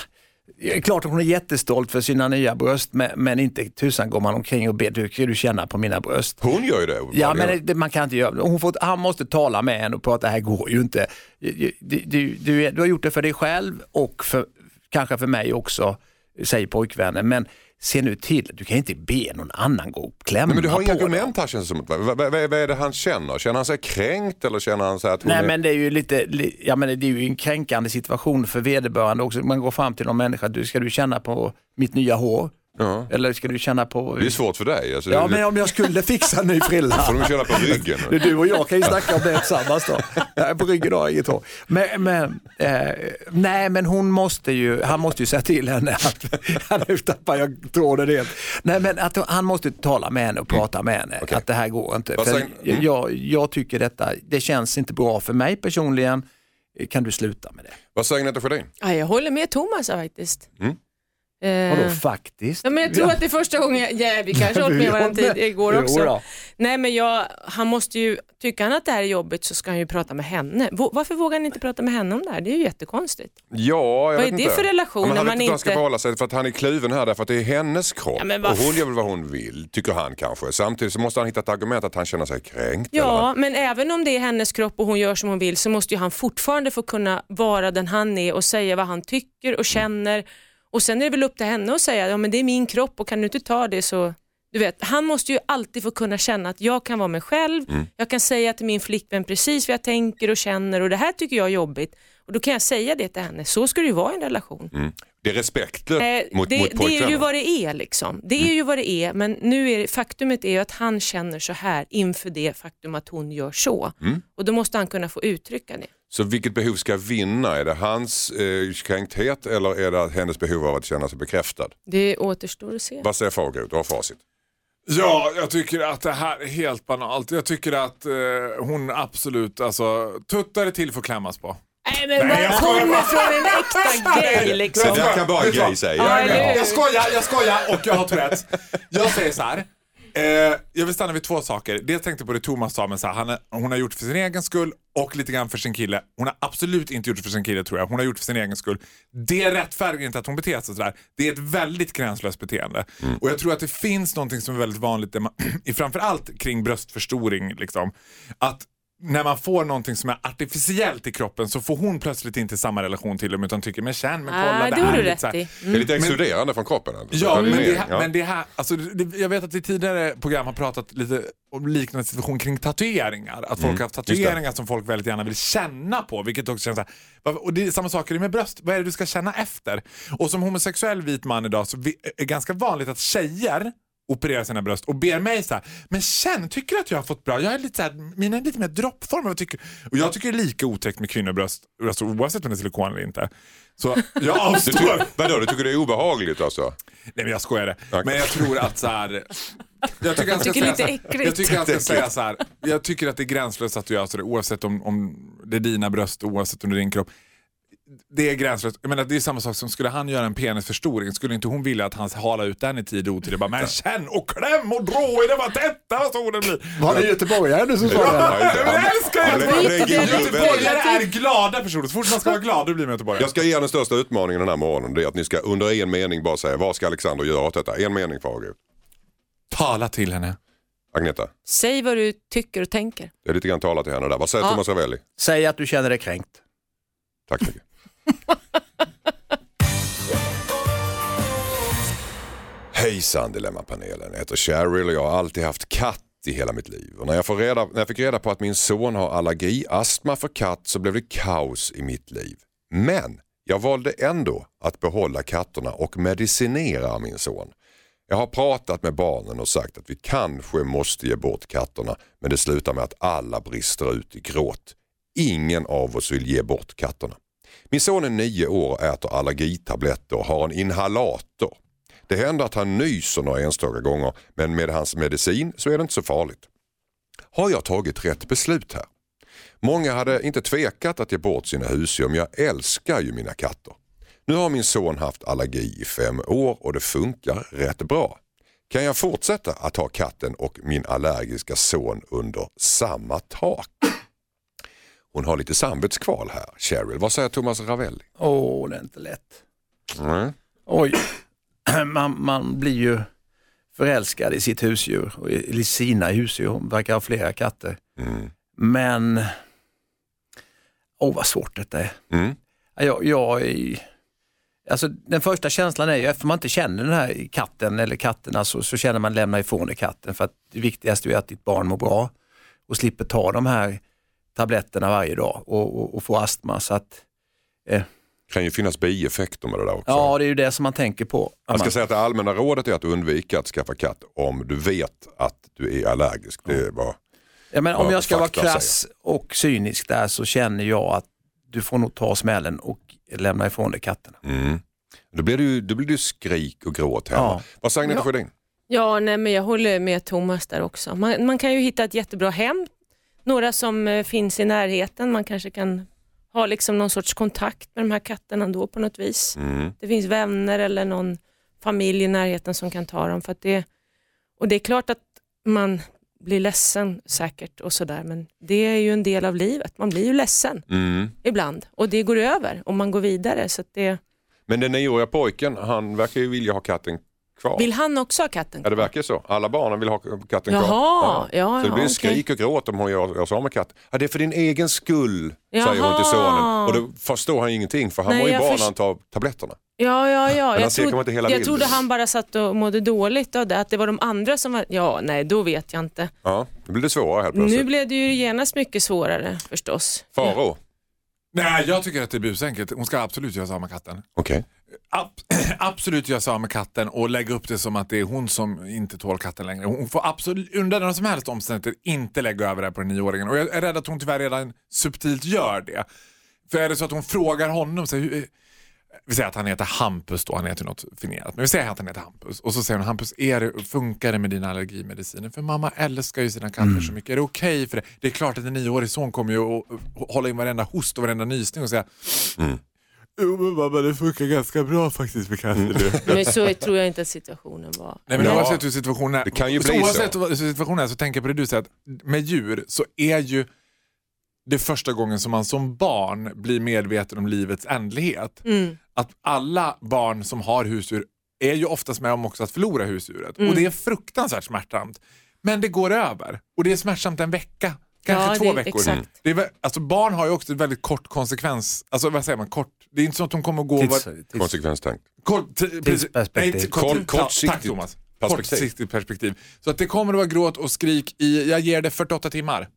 Speaker 3: Det är klart att hon är jättestolt för sina nya bröst men, men inte tusan går man omkring och ber du, kan du känna på mina bröst.
Speaker 2: Hon gör ju det.
Speaker 3: Ja men det, man kan inte göra. Hon får, han måste tala med henne och prata, det här går ju inte. Du, du, du, du, du har gjort det för dig själv och för, kanske för mig också, säger pojkvännen. Men se nu till, du kan inte be någon annan gå och klämma
Speaker 2: Nej, men du har inga argument här känns det som. Vad, vad, vad, vad är det han känner? Känner han sig kränkt eller känner han sig att hon
Speaker 3: Nej
Speaker 2: är...
Speaker 3: men det är ju lite, li- ja men det är ju en kränkande situation för vederbörande också. Man går fram till någon människa, du, ska du känna på mitt nya hår?
Speaker 2: Ja.
Speaker 3: Eller ska du känna på...
Speaker 2: Det är svårt för dig. Alltså,
Speaker 3: Ja
Speaker 2: det,
Speaker 3: men om jag skulle fixa en ny frilla.
Speaker 2: får de känna på ryggen.
Speaker 3: Du, du och jag kan ju snacka om det tillsammans då. Nej, på ryggen har jag inget hår. Men, men, eh, nej, men hon måste ju, han måste ju säga till henne att, nu tappar jag tråden helt. Nej, men att han måste tala med henne och prata med henne.
Speaker 2: Okej.
Speaker 3: Att det här går inte. För
Speaker 2: mm.
Speaker 3: jag, jag tycker detta, det känns inte bra för mig personligen. Kan du sluta med det?
Speaker 2: Vad säger Agneta Sjödin?
Speaker 6: Ja, jag håller med Thomas faktiskt.
Speaker 2: Mm.
Speaker 6: Eh,
Speaker 3: Vadå faktiskt?
Speaker 6: ja, men jag tror att det är första gången, jag, ja, vi kanske har hållit med varandra tid igår också. Nej men jag, han måste ju, tycker han att det här är jobbigt så ska han ju prata med henne. Varför vågar han inte prata med henne om det här? Det är ju jättekonstigt.
Speaker 2: Ja, jag
Speaker 6: Vad
Speaker 2: vet
Speaker 6: är det
Speaker 2: inte.
Speaker 6: för relation
Speaker 2: Ja, men han vet
Speaker 6: man
Speaker 2: inte hur han ska
Speaker 6: inte-
Speaker 2: förhålla sig för att han är kluven här därför att det är hennes kropp.
Speaker 6: Ja,
Speaker 2: och hon gör väl vad hon vill, tycker han kanske. Samtidigt så måste han hitta ett argument att han känner sig kränkt.
Speaker 6: Ja,
Speaker 2: eller?
Speaker 6: men även om det är hennes kropp och hon gör som hon vill så måste ju han fortfarande få kunna vara den han är och säga vad han tycker och känner. Och sen är det väl upp till henne att säga, ja men det är min kropp och kan du inte ta det så du vet, han måste ju alltid få kunna känna att jag kan vara mig själv,
Speaker 2: Mm.
Speaker 6: jag kan säga till min flickvän precis vad jag tänker och känner och det här tycker jag är jobbigt. Och då kan jag säga det till henne, så ska det ju vara i en relation.
Speaker 2: Det är respektlöst
Speaker 6: Eh,
Speaker 2: mot,
Speaker 6: det,
Speaker 2: mot
Speaker 6: det är ju vad det är liksom. Det är ju vad det är, men nu är det, faktumet är ju att han känner så här inför det faktum att hon gör så.
Speaker 2: Mm.
Speaker 6: Och då måste han kunna få uttrycka det.
Speaker 2: Så vilket behov ska vinna? Är det hans eh, kränkthet eller är det hennes behov av att känna sig bekräftad?
Speaker 6: Det återstår att se.
Speaker 2: Vad säger Fagerud? Du har facit.
Speaker 4: Ja, jag tycker att det här är helt banalt. Jag tycker att eh, hon absolut, alltså, tuttar är till för att klämmas på.
Speaker 6: Nej men vad kommer från en äkta gay
Speaker 2: Det
Speaker 6: liksom?
Speaker 2: där kan bara en gay säga.
Speaker 6: Ja?
Speaker 4: Jag skojar, jag skojar och jag har Tourettes. Jag säger så här. Eh, jag vill stanna vid två saker. Dels tänkte jag på det Thomas sa, men så här, han hon har gjort för sin egen skull och lite grann för sin kille. Hon har absolut inte gjort för sin kille tror jag. Hon har gjort för sin egen skull. Det rättfärdigar inte att hon beter sig sådär. Det är ett väldigt gränslöst beteende. Och jag tror att det finns någonting som är väldigt vanligt, där man, framförallt kring bröstförstoring, liksom, att när man får någonting som är artificiellt i kroppen så får hon plötsligt inte samma relation till dem utan tycker men känn men kolla
Speaker 6: Ah,
Speaker 4: det
Speaker 6: det har
Speaker 4: här lite
Speaker 6: rätt
Speaker 4: så här-
Speaker 6: i.
Speaker 2: Det är lite exkluderande från kroppen. alltså.
Speaker 4: Ja, men det, här,
Speaker 2: ja.
Speaker 4: men det här, alltså, det, jag vet att vi tidigare program har pratat lite om liknande situation kring tatueringar. Att folk har haft tatueringar som folk väldigt gärna vill känna på. Vilket också känns så här, och det är samma sak med bröst. Vad är det du ska känna efter? Och som homosexuell vit man idag så är det ganska vanligt att tjejer opererar sina bröst och ber mig så här, men känn, tycker du att jag har fått bra? Jag är lite så här, mina är lite mer droppformer. Vad tycker? Och jag tycker det är lika otäckt med kvinnobröst, alltså, oavsett om det är silikon eller inte. Så jag
Speaker 2: Du
Speaker 4: avstår.
Speaker 2: tycker, vadå, du tycker det är obehagligt alltså?
Speaker 4: Nej men jag skojade.
Speaker 2: Okej.
Speaker 4: Men jag tror att så här. Jag tycker, han ska
Speaker 6: tycker
Speaker 4: säga
Speaker 6: lite
Speaker 4: så här,
Speaker 6: äckligt.
Speaker 4: jag tycker han ska säga så här. Jag tycker att det är gränslöst att du gör så där, oavsett om, om det är dina bröst, oavsett om det är din kropp. Det är gränslöst. Jag menar, det är samma sak som skulle han göra en penisförstoring, skulle inte hon vilja att han hala ut den i tid och otid? Bara, Men känn och kläm och dra i det, vad detta vad stor den blir.
Speaker 3: Var det göteborgare du som sa det?
Speaker 4: Ja, jag älskar Göteborgare är glada personer. Så fort man ska vara glad, då blir man göteborgare.
Speaker 2: Jag ska ge er den största utmaningen den här morgonen. Det är att ni ska under en mening bara säga vad ska Alexander göra åt detta? En mening Fagerud.
Speaker 4: Tala till henne.
Speaker 2: Agneta,
Speaker 6: Säg vad du tycker och tänker.
Speaker 2: det är lite grann talat till henne där. Vad säger
Speaker 6: Ja.
Speaker 2: Thomas Ravelli?
Speaker 3: Säg att du känner dig kränkt.
Speaker 2: Tack så mycket. Hejsan Dilemmapanelen, jag heter Cheryl och jag har alltid haft katt i hela mitt liv. Och när, jag får reda, när jag fick reda på att min son har allergi, astma för katt så blev det kaos i mitt liv. Men jag valde ändå att behålla katterna och medicinera min son. Jag har pratat med barnen och sagt att vi kanske måste ge bort katterna men det slutar med att alla brister ut i gråt. Ingen av oss vill ge bort katterna. Min son är nio år och äter allergitabletter och har en inhalator. Det händer att han nyser några enstaka gånger men med hans medicin så är det inte så farligt. Har jag tagit rätt beslut här? Många hade inte tvekat att ge bort sina husdjur men jag älskar ju mina katter. Nu har min son haft allergi i fem år och det funkar rätt bra. Kan jag fortsätta att ha katten och min allergiska son under samma tak? Hon har lite samvetskval här, Cheryl. Vad säger Thomas Ravelli?
Speaker 3: Åh, det är inte lätt.
Speaker 2: Mm.
Speaker 3: Oj, man, man blir ju förälskad i sitt husdjur, i sina husdjur. Hon verkar ha flera katter.
Speaker 2: Mm.
Speaker 3: Men, åh vad svårt detta är.
Speaker 2: Mm.
Speaker 3: Jag, jag är alltså, den första känslan är ju, eftersom man inte känner den här katten eller katterna så, så känner man lämna ifrån dig katten. För att det viktigaste är att ditt barn mår bra och slipper ta de här tabletterna varje dag och, och, och få astma. Så att, eh,
Speaker 2: kan ju finnas bieffekter med det där också.
Speaker 3: ja, det är ju det som man tänker på.
Speaker 2: Jag ska
Speaker 3: Man-
Speaker 2: säga att det allmänna rådet är att undvika att skaffa katt om du vet att du är allergisk. Det är bara...
Speaker 3: Ja, men om
Speaker 2: Ja,
Speaker 3: jag ska vara krass och cynisk där så känner jag att du får nog ta smällen och lämna ifrån dig katterna.
Speaker 2: mm. Då blir det ju då blir det skrik och gråt hemma.
Speaker 3: Ja.
Speaker 2: Vad säger Agneta
Speaker 6: Ja.
Speaker 2: Sjödin?
Speaker 6: Ja, nej, men jag håller med Thomas där också. Man, man kan ju hitta ett jättebra hem, några som eh, finns i närheten. Man kanske kan ha liksom någon sorts kontakt med de här katterna då på något vis.
Speaker 2: Mm.
Speaker 6: Det finns vänner eller någon familj i närheten som kan ta dem. För att det, och det är klart att man, blir ledsen säkert och sådär men det är ju en del av livet. Man blir ju ledsen
Speaker 2: Mm.
Speaker 6: ibland och det går över och man går vidare. Så det,
Speaker 2: Men den nioåriga pojken, han verkar ju vilja ha katten kvar.
Speaker 6: vill han också ha katten
Speaker 2: Ja, det verkar så. Alla barnen vill ha katten
Speaker 6: Jaha,
Speaker 2: kvar.
Speaker 6: ja,
Speaker 2: så det blir
Speaker 6: ja,
Speaker 2: skrik och gråt om hon gör, gör sig av med katten. Ja, det är för din egen skull, säger hon
Speaker 6: Jaha.
Speaker 2: till sonen. Och då förstår han ingenting för han
Speaker 6: Nej,
Speaker 2: mår ju bra när han tar tabletterna.
Speaker 6: Ja, ja, ja.
Speaker 2: han
Speaker 6: Jag,
Speaker 2: ser kanske inte hela
Speaker 6: jag
Speaker 2: bilden.
Speaker 6: trodde han bara satt och mådde dåligt av det, att det var de andra som var, ja nej då vet jag inte.
Speaker 2: Ja, då blir det svårare helt plötsligt.
Speaker 6: Nu blev det ju genast mycket svårare förstås.
Speaker 2: Faro,
Speaker 4: Nej, jag tycker att det är busenkelt. Hon ska absolut göra med katten.
Speaker 2: okej.
Speaker 4: Ab- absolut göra sig av med katten och lägga upp det som att det är hon som inte tål katten längre. Hon får absolut under några som helst omständigheter inte lägga över det här på den nioåringen. Och jag är rädd att hon tyvärr redan subtilt gör det. För är det så att hon frågar honom, så här, vi säger att han heter Hampus då, han heter något finerat, men vi säger att han heter Hampus. Och så säger hon, Hampus, är det, funkar det med dina allergimediciner? För mamma älskar ju sina katter så mycket. Är det okej för det? Det är klart att en nioårig son kommer ju att hålla in varenda host och varenda nysning och säga Jo men mamma det funkar ganska bra faktiskt med katter.
Speaker 6: Men så tror jag inte att situationen var.
Speaker 4: Nej men
Speaker 2: Ja.
Speaker 4: oavsett hur situationen är,
Speaker 2: Det kan ju
Speaker 4: så
Speaker 2: bli
Speaker 4: oavsett
Speaker 2: så.
Speaker 4: hur situationen är så tänker jag på det du säger att med djur så är ju det första gången som man som barn blir medveten om livets ändlighet.
Speaker 6: Mm.
Speaker 4: Att alla barn som har husdjur är ju oftast med om också att förlora husdjuret
Speaker 6: Mm.
Speaker 4: och det är fruktansvärt smärtsamt. Men det går över och det är smärtsamt en vecka. Kanske
Speaker 6: Ja,
Speaker 4: två
Speaker 6: det-
Speaker 4: veckor.
Speaker 6: exakt.
Speaker 4: Det är, alltså barn har ju också ett väldigt kort konsekvens, alltså vad säger man, kort, det är inte så att de kommer att gå
Speaker 3: Tids,
Speaker 4: var,
Speaker 3: tids,
Speaker 2: Konsekvenstänk.
Speaker 4: Kort.
Speaker 3: Tidsperspektiv.
Speaker 4: Nej,
Speaker 2: Kort- kortsiktigt
Speaker 4: tack Thomas.
Speaker 2: perspektiv.
Speaker 4: Kortsiktigt perspektiv. Så att det kommer att vara gråt och skrik i, jag ger det 48 timmar.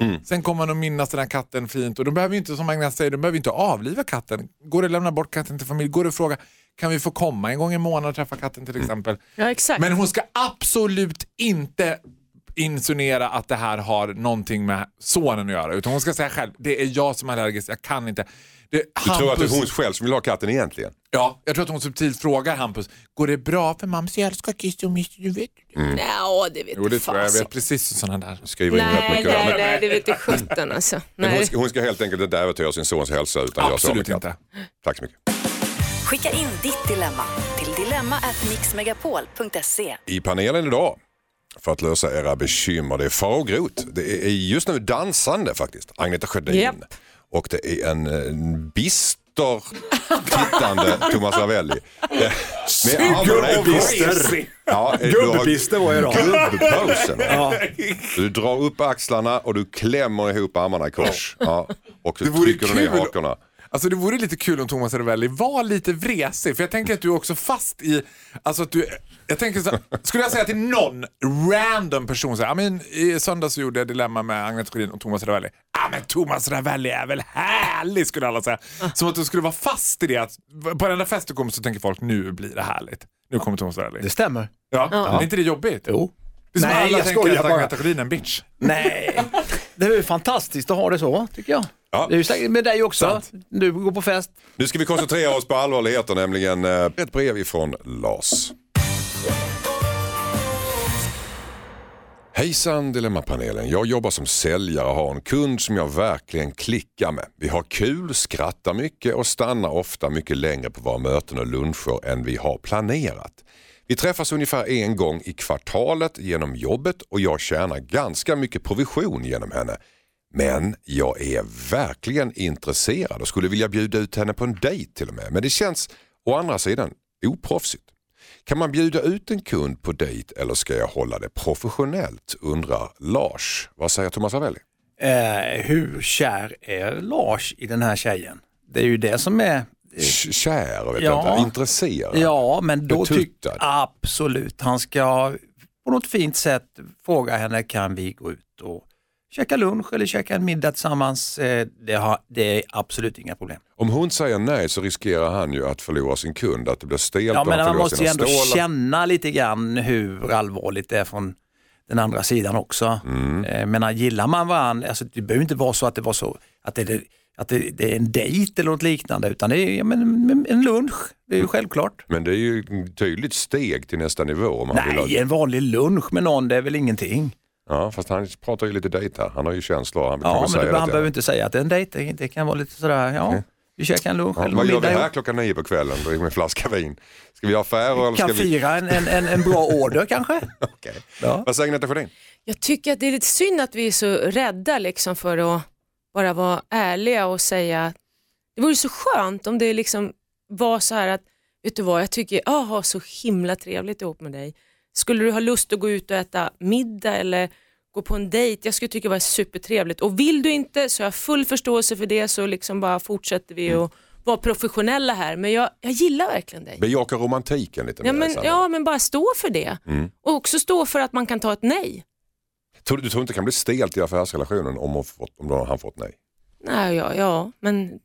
Speaker 2: Mm.
Speaker 4: Sen kommer man att minnas den här katten fint och de behöver ju inte, som Agnes säger, de behöver inte avliva katten. Går det att lämna bort katten till familj? Går det att fråga, kan vi få komma en gång i månaden och träffa katten till exempel?
Speaker 6: Ja exakt.
Speaker 4: Men hon ska absolut inte insinuera att det här har någonting med sonen att göra. Utan hon ska säga själv, det är jag som är allergisk, jag kan inte. Det,
Speaker 2: Du tror att det är hon själv som vill ha katten egentligen?
Speaker 4: Ja, jag tror att hon subtilt frågar Hampus, går det bra för mamma? Jag älskar kiss och miss, du vet.
Speaker 6: Ja, det vet
Speaker 4: Jo, det tror jag. Jag vet precis sådana där.
Speaker 2: Skriver in rätt
Speaker 6: Nej,
Speaker 2: mycket.
Speaker 6: nej, nej, det vet du sjutton alltså.
Speaker 2: Men hon,
Speaker 6: Nej.
Speaker 2: ska, hon ska helt enkelt inte äventyra sin sons hälsa utan
Speaker 4: Absolut
Speaker 2: katten.
Speaker 4: inte.
Speaker 2: Tack så mycket.
Speaker 5: Skicka in ditt dilemma till dilemma@mixmegapol.se.
Speaker 2: I panelen idag för att lösa era bekymmer. Det är Farao Groth. Det är just nu dansande faktiskt. Agneta Sjödin.
Speaker 6: Japp.
Speaker 2: Och det är en, en bister tittande Thomas Ravelli. Eh, Med armarna i kors. Ja, eh, du har
Speaker 3: Gubbbister var jag då.
Speaker 2: Gubbposen. Du drar upp axlarna och du klämmer ihop armarna i kors. Ja. Och så trycker du ner hakorna.
Speaker 4: Alltså det vore lite kul om Thomas Ravelli var lite vresig, för jag tänker att du är också fast i, alltså att du, jag tänker så, skulle jag säga till någon random person så här, "Ja, men i söndags så gjorde jag Dilemma med Agneta Sjödin och Thomas Ravelli. Ja men Thomas Ravelli är väl härlig skulle alla säga. Som att du skulle vara fast i det, att på den där fest du kommer så tänker folk nu blir det härligt. Nu kommer Thomas Ravelli.
Speaker 3: Det stämmer.
Speaker 4: Ja, är inte det jobbigt?
Speaker 3: Jo.
Speaker 4: Det är som
Speaker 3: Nej,
Speaker 4: alla
Speaker 3: jag
Speaker 4: tänker
Speaker 3: skojar
Speaker 4: att
Speaker 3: bara.
Speaker 4: Agneta Sjödin är en bitch.
Speaker 3: Nej, det är ju fantastiskt att ha det så tycker jag.
Speaker 2: Ja.
Speaker 3: Det är ju säkert med dig också.
Speaker 4: Sant.
Speaker 3: Du går på fest.
Speaker 2: Nu ska vi koncentrera oss på allvarligheter, nämligen eh, ett brev ifrån Lars. Hejsan Dilemmapanelen. Jag jobbar som säljare och har en kund som jag verkligen klickar med. Vi har kul, skrattar mycket och stannar ofta mycket längre på våra möten och luncher än vi har planerat. Vi träffas ungefär en gång i kvartalet genom jobbet och jag tjänar ganska mycket provision genom henne. Men jag är verkligen intresserad och skulle vilja bjuda ut henne på en dejt till och med. Men det känns å andra sidan oproffsigt. Kan man bjuda ut en kund på dejt eller ska jag hålla det professionellt? Undrar Lars. Vad säger Thomas Ravelli?
Speaker 3: Eh, hur kär är Lars i den här tjejen? Det är ju det som är...
Speaker 2: K- Kär, vet
Speaker 3: Ja.
Speaker 2: jag inte. intresserad.
Speaker 3: Ja, men då tycker absolut. Han ska på något fint sätt fråga henne, kan vi gå ut och käka lunch eller käka en middag tillsammans? Eh, Det, har, det är absolut inga problem.
Speaker 2: Om hon säger nej så riskerar han ju att förlora sin kund, att det blir stelt
Speaker 3: Ja, men
Speaker 2: han
Speaker 3: måste ju ändå
Speaker 2: stålar.
Speaker 3: känna lite grann hur allvarligt det är från den andra sidan också.
Speaker 2: Mm.
Speaker 3: Eh, Men gillar man varandra, alltså, det behöver inte vara så att det var så att det, att det, det är en dejt eller något liknande utan det är ja, men, en lunch, det är ju självklart.
Speaker 2: Men det är ju ett tydligt steg till nästa nivå. Om han vill
Speaker 3: Nej,
Speaker 2: ha...
Speaker 3: en vanlig lunch med någon det är väl ingenting.
Speaker 2: Ja, fast han pratar ju lite dejt här. Han har ju känslor. Han vill
Speaker 3: Ja,
Speaker 2: kanske
Speaker 3: men det,
Speaker 2: det
Speaker 3: han behöver inte säga att det är en dejt, det, kan vara lite sådär, ja, vi käkar en lunch
Speaker 2: Ja,
Speaker 3: eller
Speaker 2: vad gör vi här klockan nio på kvällen? Med en flaska vin. Ska vi ha affärer eller ska
Speaker 3: Kan
Speaker 2: vi...
Speaker 3: fira en, en, en, en bra order kanske?
Speaker 2: Okej.
Speaker 3: Ja.
Speaker 2: Vad säger Agneta Sjödin?
Speaker 6: Jag tycker att det är lite synd att vi är så rädda liksom för att bara vara ärliga och säga det vore så skönt om det liksom var så här att, vet du vad, jag tycker jag har så himla trevligt ihop med dig. Skulle du ha lust att gå ut och äta middag eller gå på en dejt, jag skulle tycka det var supertrevligt. Och vill du inte så har jag full förståelse för det så liksom bara fortsätter vi
Speaker 2: Mm.
Speaker 6: att vara professionella här. Men jag, jag gillar verkligen dig.
Speaker 2: Bejaka romantiken lite
Speaker 6: Ja
Speaker 2: mer,
Speaker 6: men, ja men bara stå för det.
Speaker 2: Mm.
Speaker 6: Och också stå för att man kan ta ett nej.
Speaker 2: Du, tror inte det kan bli stelt i affärsrelationen om, hon fått, om han fått nej?
Speaker 6: Nej, ja, ja, men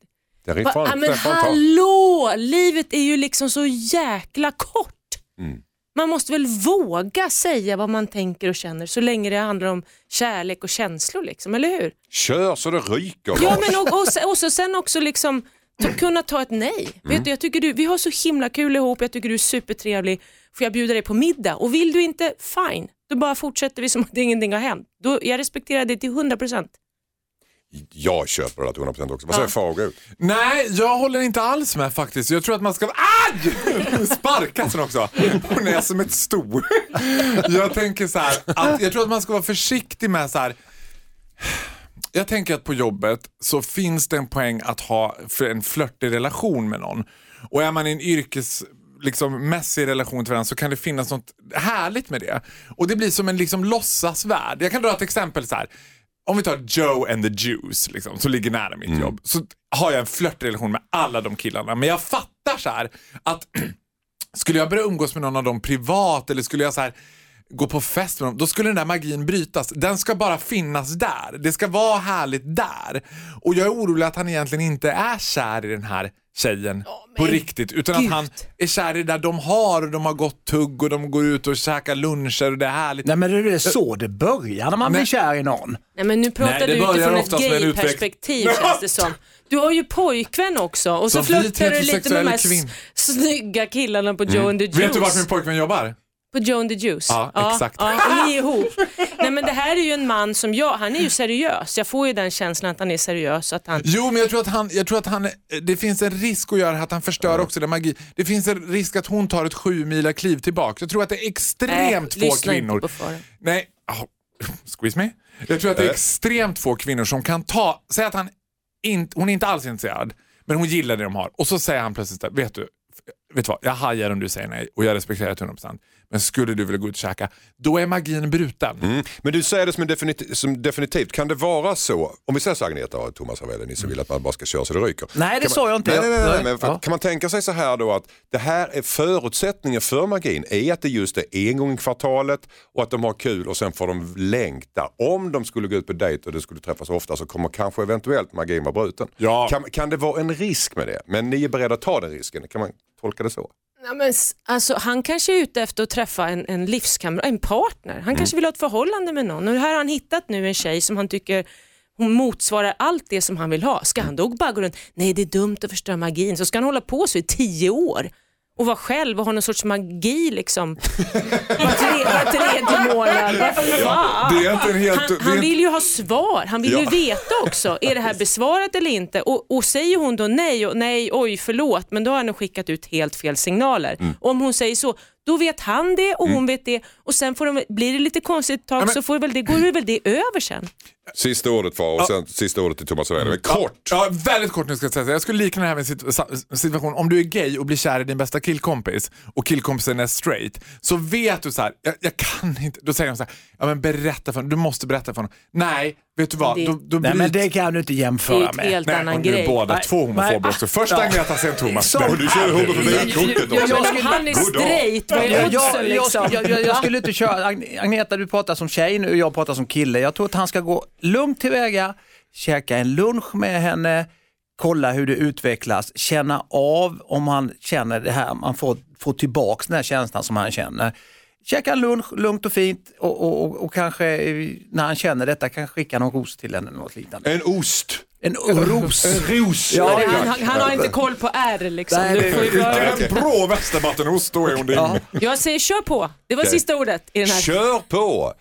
Speaker 2: fan,
Speaker 6: ja, men hallå, livet är ju liksom så jäkla kort.
Speaker 2: Mm.
Speaker 6: Man måste väl våga säga vad man tänker och känner så länge det handlar om kärlek och känslor, liksom, eller hur?
Speaker 2: Kör så det ryker.
Speaker 6: Ja, men och, och, och så sen också liksom ta, kunna ta ett nej.
Speaker 2: Mm.
Speaker 6: Vet du, jag tycker du, vi har så himla kul ihop, jag tycker du är supertrevlig. Får jag bjuda dig på middag? Och vill du inte, fine. Då bara fortsätter vi som att ingenting har hänt. Då, jag respekterar det till 100%.
Speaker 2: Jag köper det till 100% också. Vad säger
Speaker 6: Ja.
Speaker 2: Fagerud?
Speaker 4: Nej, jag håller inte alls med faktiskt. Jag tror att man ska... Aj! Sparkas hon också. Hon är som ett sto. Jag tänker så här, att jag tror att man ska vara försiktig med så här. Jag tänker att på jobbet så finns det en poäng att ha en flörtig relation med någon. Och är man i en yrkes liksom, mässig relation till varandra så kan det finnas något härligt med det. Och det blir som en liksom, låtsasvärld. Jag kan dra ett exempel så här. Om vi tar Joe and the Juice liksom, som ligger nära mitt jobb. Så har jag en flörtig relation med alla de killarna. Men jag fattar så här att skulle jag börja umgås med någon av dem privat eller skulle jag så här gå på fest med dem, då skulle den där magin brytas. Den ska bara finnas där. Det ska vara härligt där. Och jag är orolig att han egentligen inte är kär i den här tjejen på riktigt. Utan
Speaker 6: gud.
Speaker 4: att han är kär i det där de har och de har gått tugg och de går ut och käkar luncher och det är härligt.
Speaker 3: Nej men det är så det börjar när man
Speaker 4: Nej.
Speaker 3: blir kär i någon.
Speaker 6: Nej men nu pratar
Speaker 4: Nej,
Speaker 6: du utifrån ett gay-perspektiv känns det som. Du har ju pojkvän också och så
Speaker 4: vit
Speaker 6: flörtar du lite med de här
Speaker 4: kvinn.
Speaker 6: s- snygga killarna på Joe and the Juice.
Speaker 4: Vet du vart min pojkvän jobbar?
Speaker 6: På Joe and the Juice?
Speaker 4: Ja, exakt.
Speaker 6: Ja, och ni är ihop. Nej men det här är ju en man som jag, han är ju seriös. Jag får ju den känslan att han är seriös. Att han,
Speaker 4: Jo, men jag tror att han, jag tror att han, det finns en risk att göra att han förstör också den magi. Det finns en risk att hon tar ett sju mila kliv tillbaka. Jag tror att det är extremt
Speaker 6: Nej,
Speaker 4: få
Speaker 6: lyssna inte
Speaker 4: kvinnor.
Speaker 6: på Farah.
Speaker 4: Nej, oh, squeeze me. Jag tror att det är
Speaker 2: Eh.
Speaker 4: extremt få kvinnor som kan ta, säga att han inte, hon är inte alls intresserad, men hon gillar det de har. Och så säger han plötsligt, vet du, vet du vad, jag hajar om du säger nej och jag respekterar det till 100%. Men skulle du vilja gå ut och käka, då är magin bruten.
Speaker 2: Mm. Men du säger det som, definitiv, som definitivt. Kan det vara så, om vi säger så Agneta och Thomas Ravelli, ni som vill att man bara ska köra så det ryker.
Speaker 3: Nej, det sa jag inte.
Speaker 2: Nej, nej, nej, nej,
Speaker 3: Nej.
Speaker 2: men för,
Speaker 3: Ja.
Speaker 2: Kan man tänka sig så här då att det här är förutsättningen för magin är att det just är en gång i kvartalet och att de har kul och sen får de längta. Om de skulle gå ut på dejt och det skulle träffas ofta så kommer kanske eventuellt magin vara bruten.
Speaker 4: Ja.
Speaker 2: Kan, kan det vara en risk med det? Men ni är beredda att ta den risken? Kan man tolka det så?
Speaker 6: Nej, men, alltså, han kanske är ute efter att träffa en, en livskamrat, en partner. Han
Speaker 2: Mm.
Speaker 6: kanske vill ha ett förhållande med någon. Och här har han hittat nu en tjej som han tycker hon motsvarar allt det som han vill ha. Ska han då bara gå runt, nej det är dumt att förstöra magin, så ska han hålla på så i tio år och vara själv och ha någon sorts magi liksom. Var, tre, var tredje månad, vad fan?
Speaker 4: Det är inte en helt...
Speaker 6: Han, han vill ju ha svar, han vill ju
Speaker 2: Ja.
Speaker 6: veta också, är det här besvarat eller inte? Och, och säger hon då nej, och nej, oj förlåt, men då har han skickat ut helt fel signaler.
Speaker 2: Mm.
Speaker 6: Om hon säger så, då vet han det och hon vet det och sen får de, blir det lite konstigt ett tag
Speaker 4: men-
Speaker 6: så får väl det, går väl det över sen.
Speaker 2: Sista ordet var och sen sista ordet till Thomas Ravelli. Men Kort!
Speaker 4: Ja, väldigt kort nu ska jag säga. Jag skulle likna det här med en situation. Om du är gay och blir kär i din bästa killkompis och killkompisen är straight så vet du så här, jag, jag kan inte. Då säger de så här, ja men berätta för honom, du måste berätta för honom. Nej, vet du vad?
Speaker 6: Det-
Speaker 4: Då, då
Speaker 3: Nej men det kan du inte
Speaker 6: Det är
Speaker 3: jämföra
Speaker 6: ett
Speaker 3: med.
Speaker 6: helt
Speaker 4: Nej,
Speaker 6: annan
Speaker 4: och nu är
Speaker 6: grej.
Speaker 4: båda två homofober också. Först
Speaker 3: Ja.
Speaker 4: Agneta, sen Thomas.
Speaker 3: Så-
Speaker 4: Nej,
Speaker 2: du kör homofobi-kortet
Speaker 6: Ja,
Speaker 2: också.
Speaker 6: men om han är straight, vad är
Speaker 3: Jag,
Speaker 6: oddsen
Speaker 3: jag, jag,
Speaker 6: liksom?
Speaker 3: jag, jag, jag skulle inte köra, Ag- Agneta du pratar som tjej nu och jag pratar som kille. Jag tror att han ska gå lugnt tillväga, käka en lunch med henne, kolla hur det utvecklas, känna av om han känner det här, man får, får tillbaks den här känslan som han känner. Käka en lunch lugnt och fint och, och, och, och kanske eh, när han känner detta kan skicka någon ros till henne eller något liknande.
Speaker 2: En ost.
Speaker 3: En ros.
Speaker 2: En ros.
Speaker 3: Ja,
Speaker 6: han, han, han har inte koll på R liksom.
Speaker 3: Nej,
Speaker 6: Du får ju
Speaker 3: det-
Speaker 6: vara-
Speaker 4: En bra västerbottenost, då är hon din.
Speaker 3: Ja.
Speaker 6: Jag säger kör på, det var
Speaker 2: Okej.
Speaker 6: sista ordet i den här.
Speaker 2: Kör på!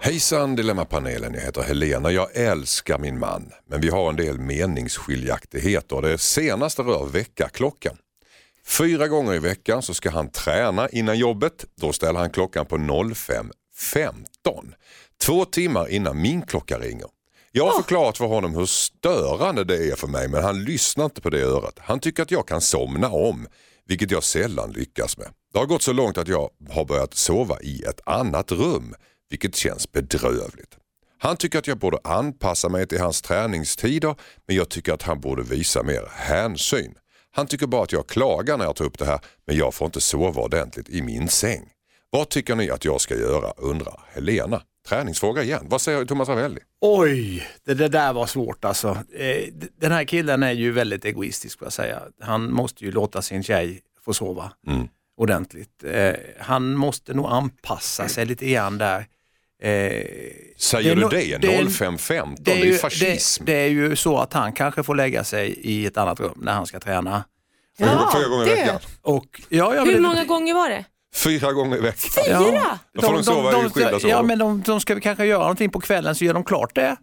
Speaker 2: Hejsan Dilemmapanelen, jag heter Helena. Jag älskar min man, men vi har en del meningsskiljaktigheter. Det senaste rör väckarklockan. Fyra gånger i veckan så ska han träna innan jobbet. Då ställer han klockan på 05.15. Två timmar innan min klocka ringer. Jag har förklarat för honom hur störande det är för mig men han lyssnar inte på det örat. Han tycker att jag kan somna om, vilket jag sällan lyckas med. Det har gått så långt att jag har börjat sova i ett annat rum, vilket känns bedrövligt. Han tycker att jag borde anpassa mig till hans träningstider men jag tycker att han borde visa mer hänsyn. Han tycker bara att jag klagar när jag tar upp det här men jag får inte sova ordentligt i min säng. Vad tycker ni att jag ska göra undrar Helena. Träningsfråga igen. Vad säger Thomas Ravelli?
Speaker 3: Oj, det, det där var svårt alltså. Eh, Den här killen är ju väldigt egoistisk får jag säga. Han måste ju låta sin tjej få sova
Speaker 2: Mm.
Speaker 3: ordentligt. Eh, Han måste nog anpassa sig lite grann där. Eh,
Speaker 2: Säger
Speaker 3: Det är
Speaker 2: du det?
Speaker 3: det är-
Speaker 2: 05.15? Det är ju fascism.
Speaker 3: Det, det är ju så att han kanske får lägga sig i ett annat rum när han ska träna.
Speaker 2: Fyra- Fyra gånger i
Speaker 6: det.
Speaker 2: veckan.
Speaker 3: Och, ja, jag
Speaker 6: Hur
Speaker 3: vill-
Speaker 6: många gånger var det?
Speaker 2: Fyra gånger i veckan.
Speaker 6: Fyra?
Speaker 2: Då får de sova i skilda sovrum.
Speaker 3: Ja, men de, de ska kanske göra någonting på kvällen så gör de klart det.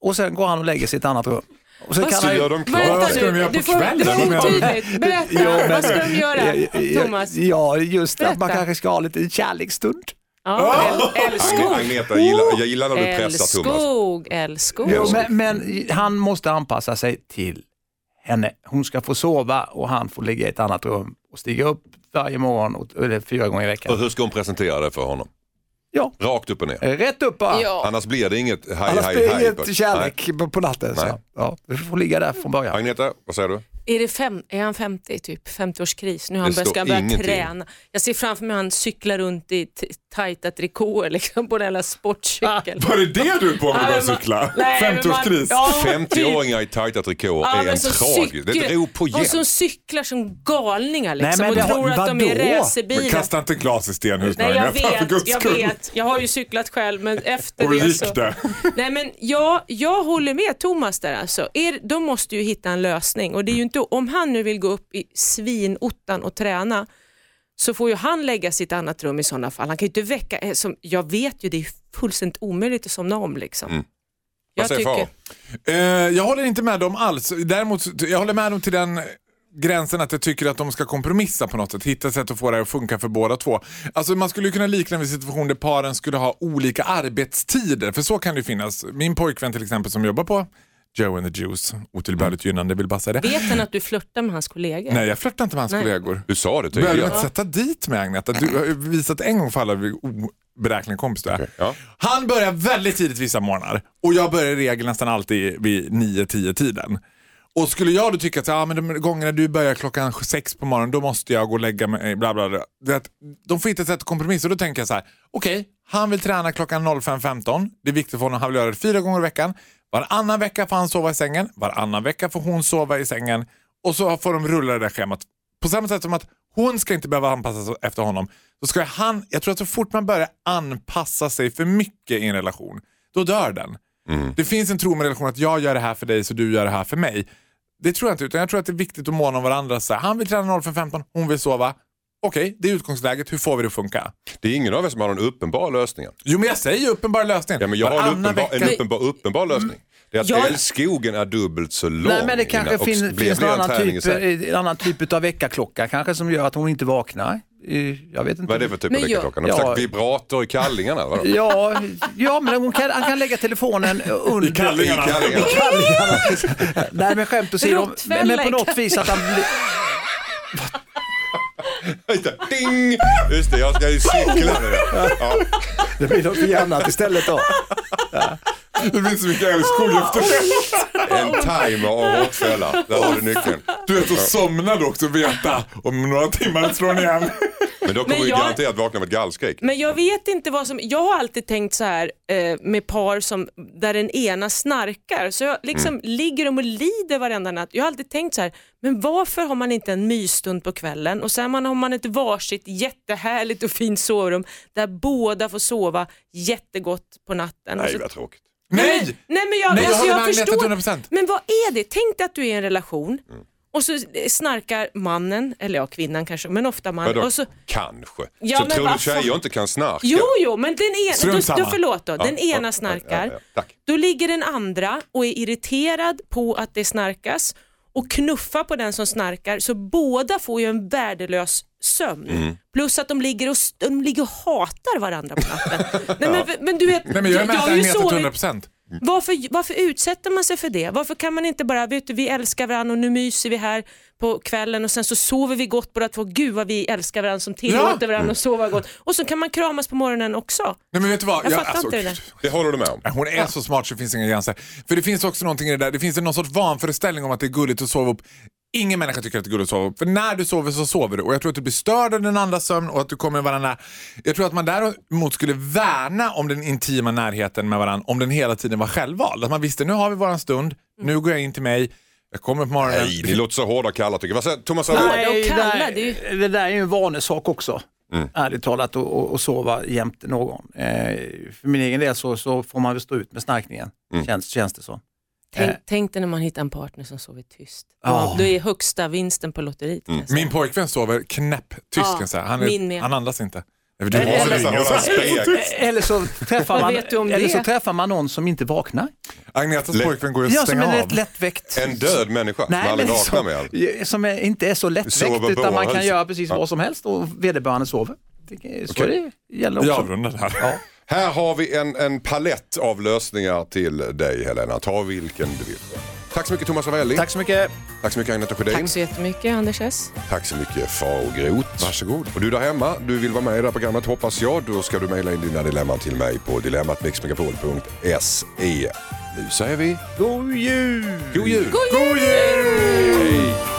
Speaker 3: Och sen går han och lägger sig i ett annat rum. Och sen
Speaker 6: Vad
Speaker 3: ju-
Speaker 2: gör de klart.
Speaker 4: Vad ska de göra på
Speaker 6: får, det
Speaker 4: kvällen?
Speaker 6: var
Speaker 4: Vad menar du?
Speaker 6: otydligt. Berätta,
Speaker 3: Ja, men-
Speaker 6: vad ska de göra?
Speaker 3: Ja,
Speaker 6: Thomas?
Speaker 3: Ja, just att man kanske ska ha lite kärleksstund.
Speaker 6: Ja, äl- älskog.
Speaker 2: Agneta, jag gillar, jag gillar när du pressar Thomas.
Speaker 6: Älskog, älskog.
Speaker 3: Jo, men, men han måste anpassa sig till henne. Hon ska få sova och han får ligga i ett annat rum och stiga upp varje morgon, och, eller fyra gånger i
Speaker 2: Och
Speaker 3: veckan.
Speaker 2: hur ska hon presentera det för honom?
Speaker 3: Ja,
Speaker 2: Rakt upp och ner.
Speaker 3: eh, rätt upp bara.
Speaker 6: Ja.
Speaker 2: Annars blir det inget hej
Speaker 3: Annars
Speaker 2: hej
Speaker 3: blir det inget kärlek på, på natten. Så. Ja, du får ligga där från början.
Speaker 2: Agneta, vad säger du?
Speaker 6: Är, det fem, är han 50, typ 50-årskris? Nu har han börjat, ska börja
Speaker 2: ingenting.
Speaker 6: träna. Jag ser framför mig han cyklar runt i tajta trikåer liksom, på den jävla sportcykeln.
Speaker 4: Var det det du är på med att börja
Speaker 6: men man-
Speaker 4: cykla?
Speaker 6: Nej, men man-
Speaker 4: 50-årskris?
Speaker 6: Ja, typ.
Speaker 2: 50-åringar i tajta trikåer
Speaker 6: Ja,
Speaker 2: är en
Speaker 6: som
Speaker 2: tragisk... Det
Speaker 6: cykel-
Speaker 2: drog på
Speaker 6: Och
Speaker 2: jämt.
Speaker 6: som cyklar som galningar liksom,
Speaker 3: Nej, men
Speaker 6: och tror att de är?
Speaker 4: Men
Speaker 6: racerbilar.
Speaker 4: kasta inte glas i stenhus
Speaker 6: Nej, jag vet, jag vet. Jag har ju cyklat själv, men efter
Speaker 4: Och hur
Speaker 6: det så...
Speaker 4: det?
Speaker 6: Nej, men jag, jag håller med Thomas där alltså. Er, de måste ju hitta en lösning och det är ju inte, om han nu vill gå upp i svinottan och träna så får ju han lägga sitt annat rum i sådana fall. Han kan ju inte väcka, eh, som, jag vet ju det är fullständigt omöjligt att somna om liksom.
Speaker 2: Mm.
Speaker 6: Jag tycker?
Speaker 4: Eh, jag håller inte med dem alls. Däremot jag håller med dem till den gränsen att jag tycker att de ska kompromissa på något sätt. Hitta sätt att få det att funka för båda två. Alltså man skulle kunna likna en situation där paren skulle ha olika arbetstider. För så kan det finnas. Min pojkvän till exempel som jobbar på Joe and the Juice, otillbörligt gynnande, vill bara säga det.
Speaker 6: vet han att du flörtar med hans kollegor?
Speaker 4: Nej, jag flörtar inte med hans
Speaker 6: Nej.
Speaker 4: kollegor.
Speaker 2: Du sa det
Speaker 4: Behöver du
Speaker 2: tidigare.
Speaker 4: inte sätta dit mig Agneta? Du har visat en gång för alla hur oberäknelig kompis du är.
Speaker 2: Ja.
Speaker 4: Han börjar väldigt tidigt vissa morgnar och jag börjar i regel nästan alltid vid 9-10 tiden. Och skulle jag då tycka att ja, men de gångerna du börjar klockan sex på morgonen då måste jag gå och lägga mig, bla bla bla. Det att de får hitta ett sätt att kompromissa och då tänker jag så här, okej, han vill träna klockan 05.15. Det är viktigt för honom, han vill göra det fyra gånger i veckan. Varannan vecka får han sova i sängen, varannan vecka får hon sova i sängen och så får de rulla det där schemat. På samma sätt som att hon ska inte behöva anpassa sig efter honom. Så ska han, jag tror att så fort man börjar anpassa sig för mycket i en relation, då dör den. Det finns en tro med relation att jag gör det här för dig så du gör det här för mig. Det tror jag inte, utan jag tror att det är viktigt att måna om varandra. Så här, han vill träna 05.15, hon vill sova. Okej, det är utgångsläget. Hur får vi det att funka?
Speaker 2: Det är ingen av er som har någon uppenbar lösning.
Speaker 4: Jo, men jag säger uppenbar lösning.
Speaker 2: Ja, men jag har en
Speaker 4: Varannan
Speaker 2: uppenbar, en
Speaker 4: vecka-
Speaker 2: uppenbar, uppenbar lösning. Det är att
Speaker 6: Jag-
Speaker 2: älskogen är dubbelt så lång.
Speaker 3: Nej, men det kanske
Speaker 2: innan-
Speaker 3: fin,
Speaker 2: blir-
Speaker 3: finns någon
Speaker 2: en
Speaker 3: annan
Speaker 2: i
Speaker 3: typ, eh, annan typ av väckarklocka kanske som gör att hon inte vaknar. Eh, Jag vet inte.
Speaker 2: Vad är det för typ
Speaker 6: Men
Speaker 2: av väckarklocka? Någon
Speaker 3: Ja.
Speaker 2: slags vibrator i kallingarna? eller vadå?
Speaker 3: Ja, ja men hon kan, han kan lägga telefonen under...
Speaker 4: I kallingarna.
Speaker 2: I kallingarna.
Speaker 3: kallingarna. Nej men skämt åsido, men,
Speaker 6: i
Speaker 3: på något vis att han.
Speaker 2: Ding! Just det, jag ska ju cykla nu. Ja.
Speaker 3: Det blir något annat istället då.
Speaker 4: Det finns så mycket älskog efter det.
Speaker 2: En timer av råttfälla. Där har du nyckeln.
Speaker 4: Du vet, att somna då också veta om några timmar slår den igen.
Speaker 2: Men då kommer
Speaker 6: Men
Speaker 2: du
Speaker 6: jag-
Speaker 2: garanterat vakna med ett gallskrik.
Speaker 6: Men jag vet inte vad som, jag har alltid tänkt så här eh, med par som, där den ena snarkar, så jag liksom
Speaker 2: Mm.
Speaker 6: ligger de och lider varenda natt. Jag har alltid tänkt så här, men varför har man inte en mysstund på kvällen och sen man, har man ett varsitt jättehärligt och fint sovrum där båda får sova jättegott på natten. Och
Speaker 2: Nej,
Speaker 6: så-
Speaker 2: vad tråkigt.
Speaker 4: Nej!
Speaker 6: Nej men jag,
Speaker 4: Nej, jag
Speaker 6: alltså, jag
Speaker 4: Agneta
Speaker 6: förstår.
Speaker 4: 100%.
Speaker 6: Men vad är det? Tänk dig att du är i en relation och så snarkar mannen, eller ja kvinnan kanske, men ofta mannen.
Speaker 2: Vadå?
Speaker 6: Och så,
Speaker 2: Kanske.
Speaker 6: Ja,
Speaker 2: så
Speaker 6: men
Speaker 2: tror du tjejer inte kan snarka?
Speaker 6: jo, jo, men den ena,
Speaker 4: samma.
Speaker 6: då, förlåt då, den
Speaker 2: Ja,
Speaker 6: ena
Speaker 2: ja,
Speaker 6: snarkar.
Speaker 2: ja, ja.
Speaker 6: Då ligger den andra och är irriterad på att det snarkas och knuffa på den som snarkar så båda får ju en värdelös sömn.
Speaker 2: Mm.
Speaker 6: Plus att de ligger, och, de ligger och hatar varandra på natten. Nej, men, men du vet,
Speaker 4: Nej, men jag är med
Speaker 6: har
Speaker 4: dig
Speaker 6: ju
Speaker 4: Agneta till
Speaker 6: sovit
Speaker 4: 100 procent.
Speaker 6: Varför, varför utsätter man sig för det? Varför kan man inte bara, vet du, vi älskar varandra och nu myser vi här på kvällen och sen så sover vi gott båda två. Gud vad vi älskar varandra som tillåter varandra att sova gott. Och så kan man kramas på morgonen också.
Speaker 4: Nej men vet du vad?
Speaker 6: Jag
Speaker 4: Jag-
Speaker 6: fattar
Speaker 4: alltså,
Speaker 6: inte det där.
Speaker 2: Det håller du med om?
Speaker 4: Hon är så smart så det finns inga gränser. För det finns också någonting i det där, det finns en någon sorts vanföreställning om att det är gulligt att sova upp. Ingen människa tycker att det är gulligt att sova upp. För när du sover så sover du. Och jag tror att du blir störd av den andras sömn och att du kommer varandra. Jag tror att man däremot skulle värna om den intima närheten med varandra om den hela tiden var självvald. Att man visste nu har vi våran stund, nu går jag in till mig, jag kommer på morgonen.
Speaker 2: Nej, ni låter så hårda och kalla tycker jag. Vad säger Thomas
Speaker 6: Nej.
Speaker 3: Det,
Speaker 6: kalla,
Speaker 3: där,
Speaker 6: det är
Speaker 3: det där är ju en vanesak också.
Speaker 2: Mm.
Speaker 3: Ärligt talat och, och, och sova jämte någon. Eh, för min egen del så, så får man väl stå ut med snarkningen,
Speaker 2: Mm.
Speaker 3: känns, känns det så.
Speaker 6: Tänk,
Speaker 3: Eh.
Speaker 6: tänk dig när man hittar en partner som sover tyst.
Speaker 3: Ja.
Speaker 6: Då är högsta vinsten på lotteriet. jag säga.
Speaker 4: Min pojkvän sover knäpptyst
Speaker 6: Ja,
Speaker 4: kan jag säga. Han, är, han andas inte. Du
Speaker 3: Eller- så träffar man,
Speaker 6: vet du om
Speaker 3: eller
Speaker 6: det?
Speaker 3: så träffar man någon som inte vaknar.
Speaker 4: Agnetas pojkvän går ju
Speaker 3: Ja,
Speaker 4: att
Speaker 3: som
Speaker 4: stänga
Speaker 3: är
Speaker 4: av.
Speaker 3: lättväckt.
Speaker 2: En död människa som
Speaker 3: Nej,
Speaker 2: aldrig
Speaker 3: men
Speaker 2: vaknar
Speaker 3: som,
Speaker 2: med.
Speaker 3: som är, inte är så lättväckt utan man kan göra precis
Speaker 2: Ja.
Speaker 3: vad som helst och vederbörande sover. Det- Så
Speaker 2: Okej.
Speaker 3: det gäller
Speaker 4: Vi
Speaker 3: också.
Speaker 4: avrundar det här.
Speaker 3: Ja.
Speaker 2: Här har vi en, en palett av lösningar till dig Helena. Ta vilken du vill. Tack så mycket Thomas Ravelli.
Speaker 3: Tack så mycket.
Speaker 2: Tack så mycket Agneta Sjödin.
Speaker 6: Tack så jättemycket Anders S.
Speaker 2: Tack så mycket Faro Groth.
Speaker 4: Varsågod.
Speaker 2: Och du där hemma, du vill vara med i det här programmet hoppas jag. Då ska du mejla in dina dilemman till mig på dilemmatmixmegapol.se. Nu säger vi
Speaker 3: God jul!
Speaker 2: god jul!
Speaker 6: God jul!
Speaker 2: Hej!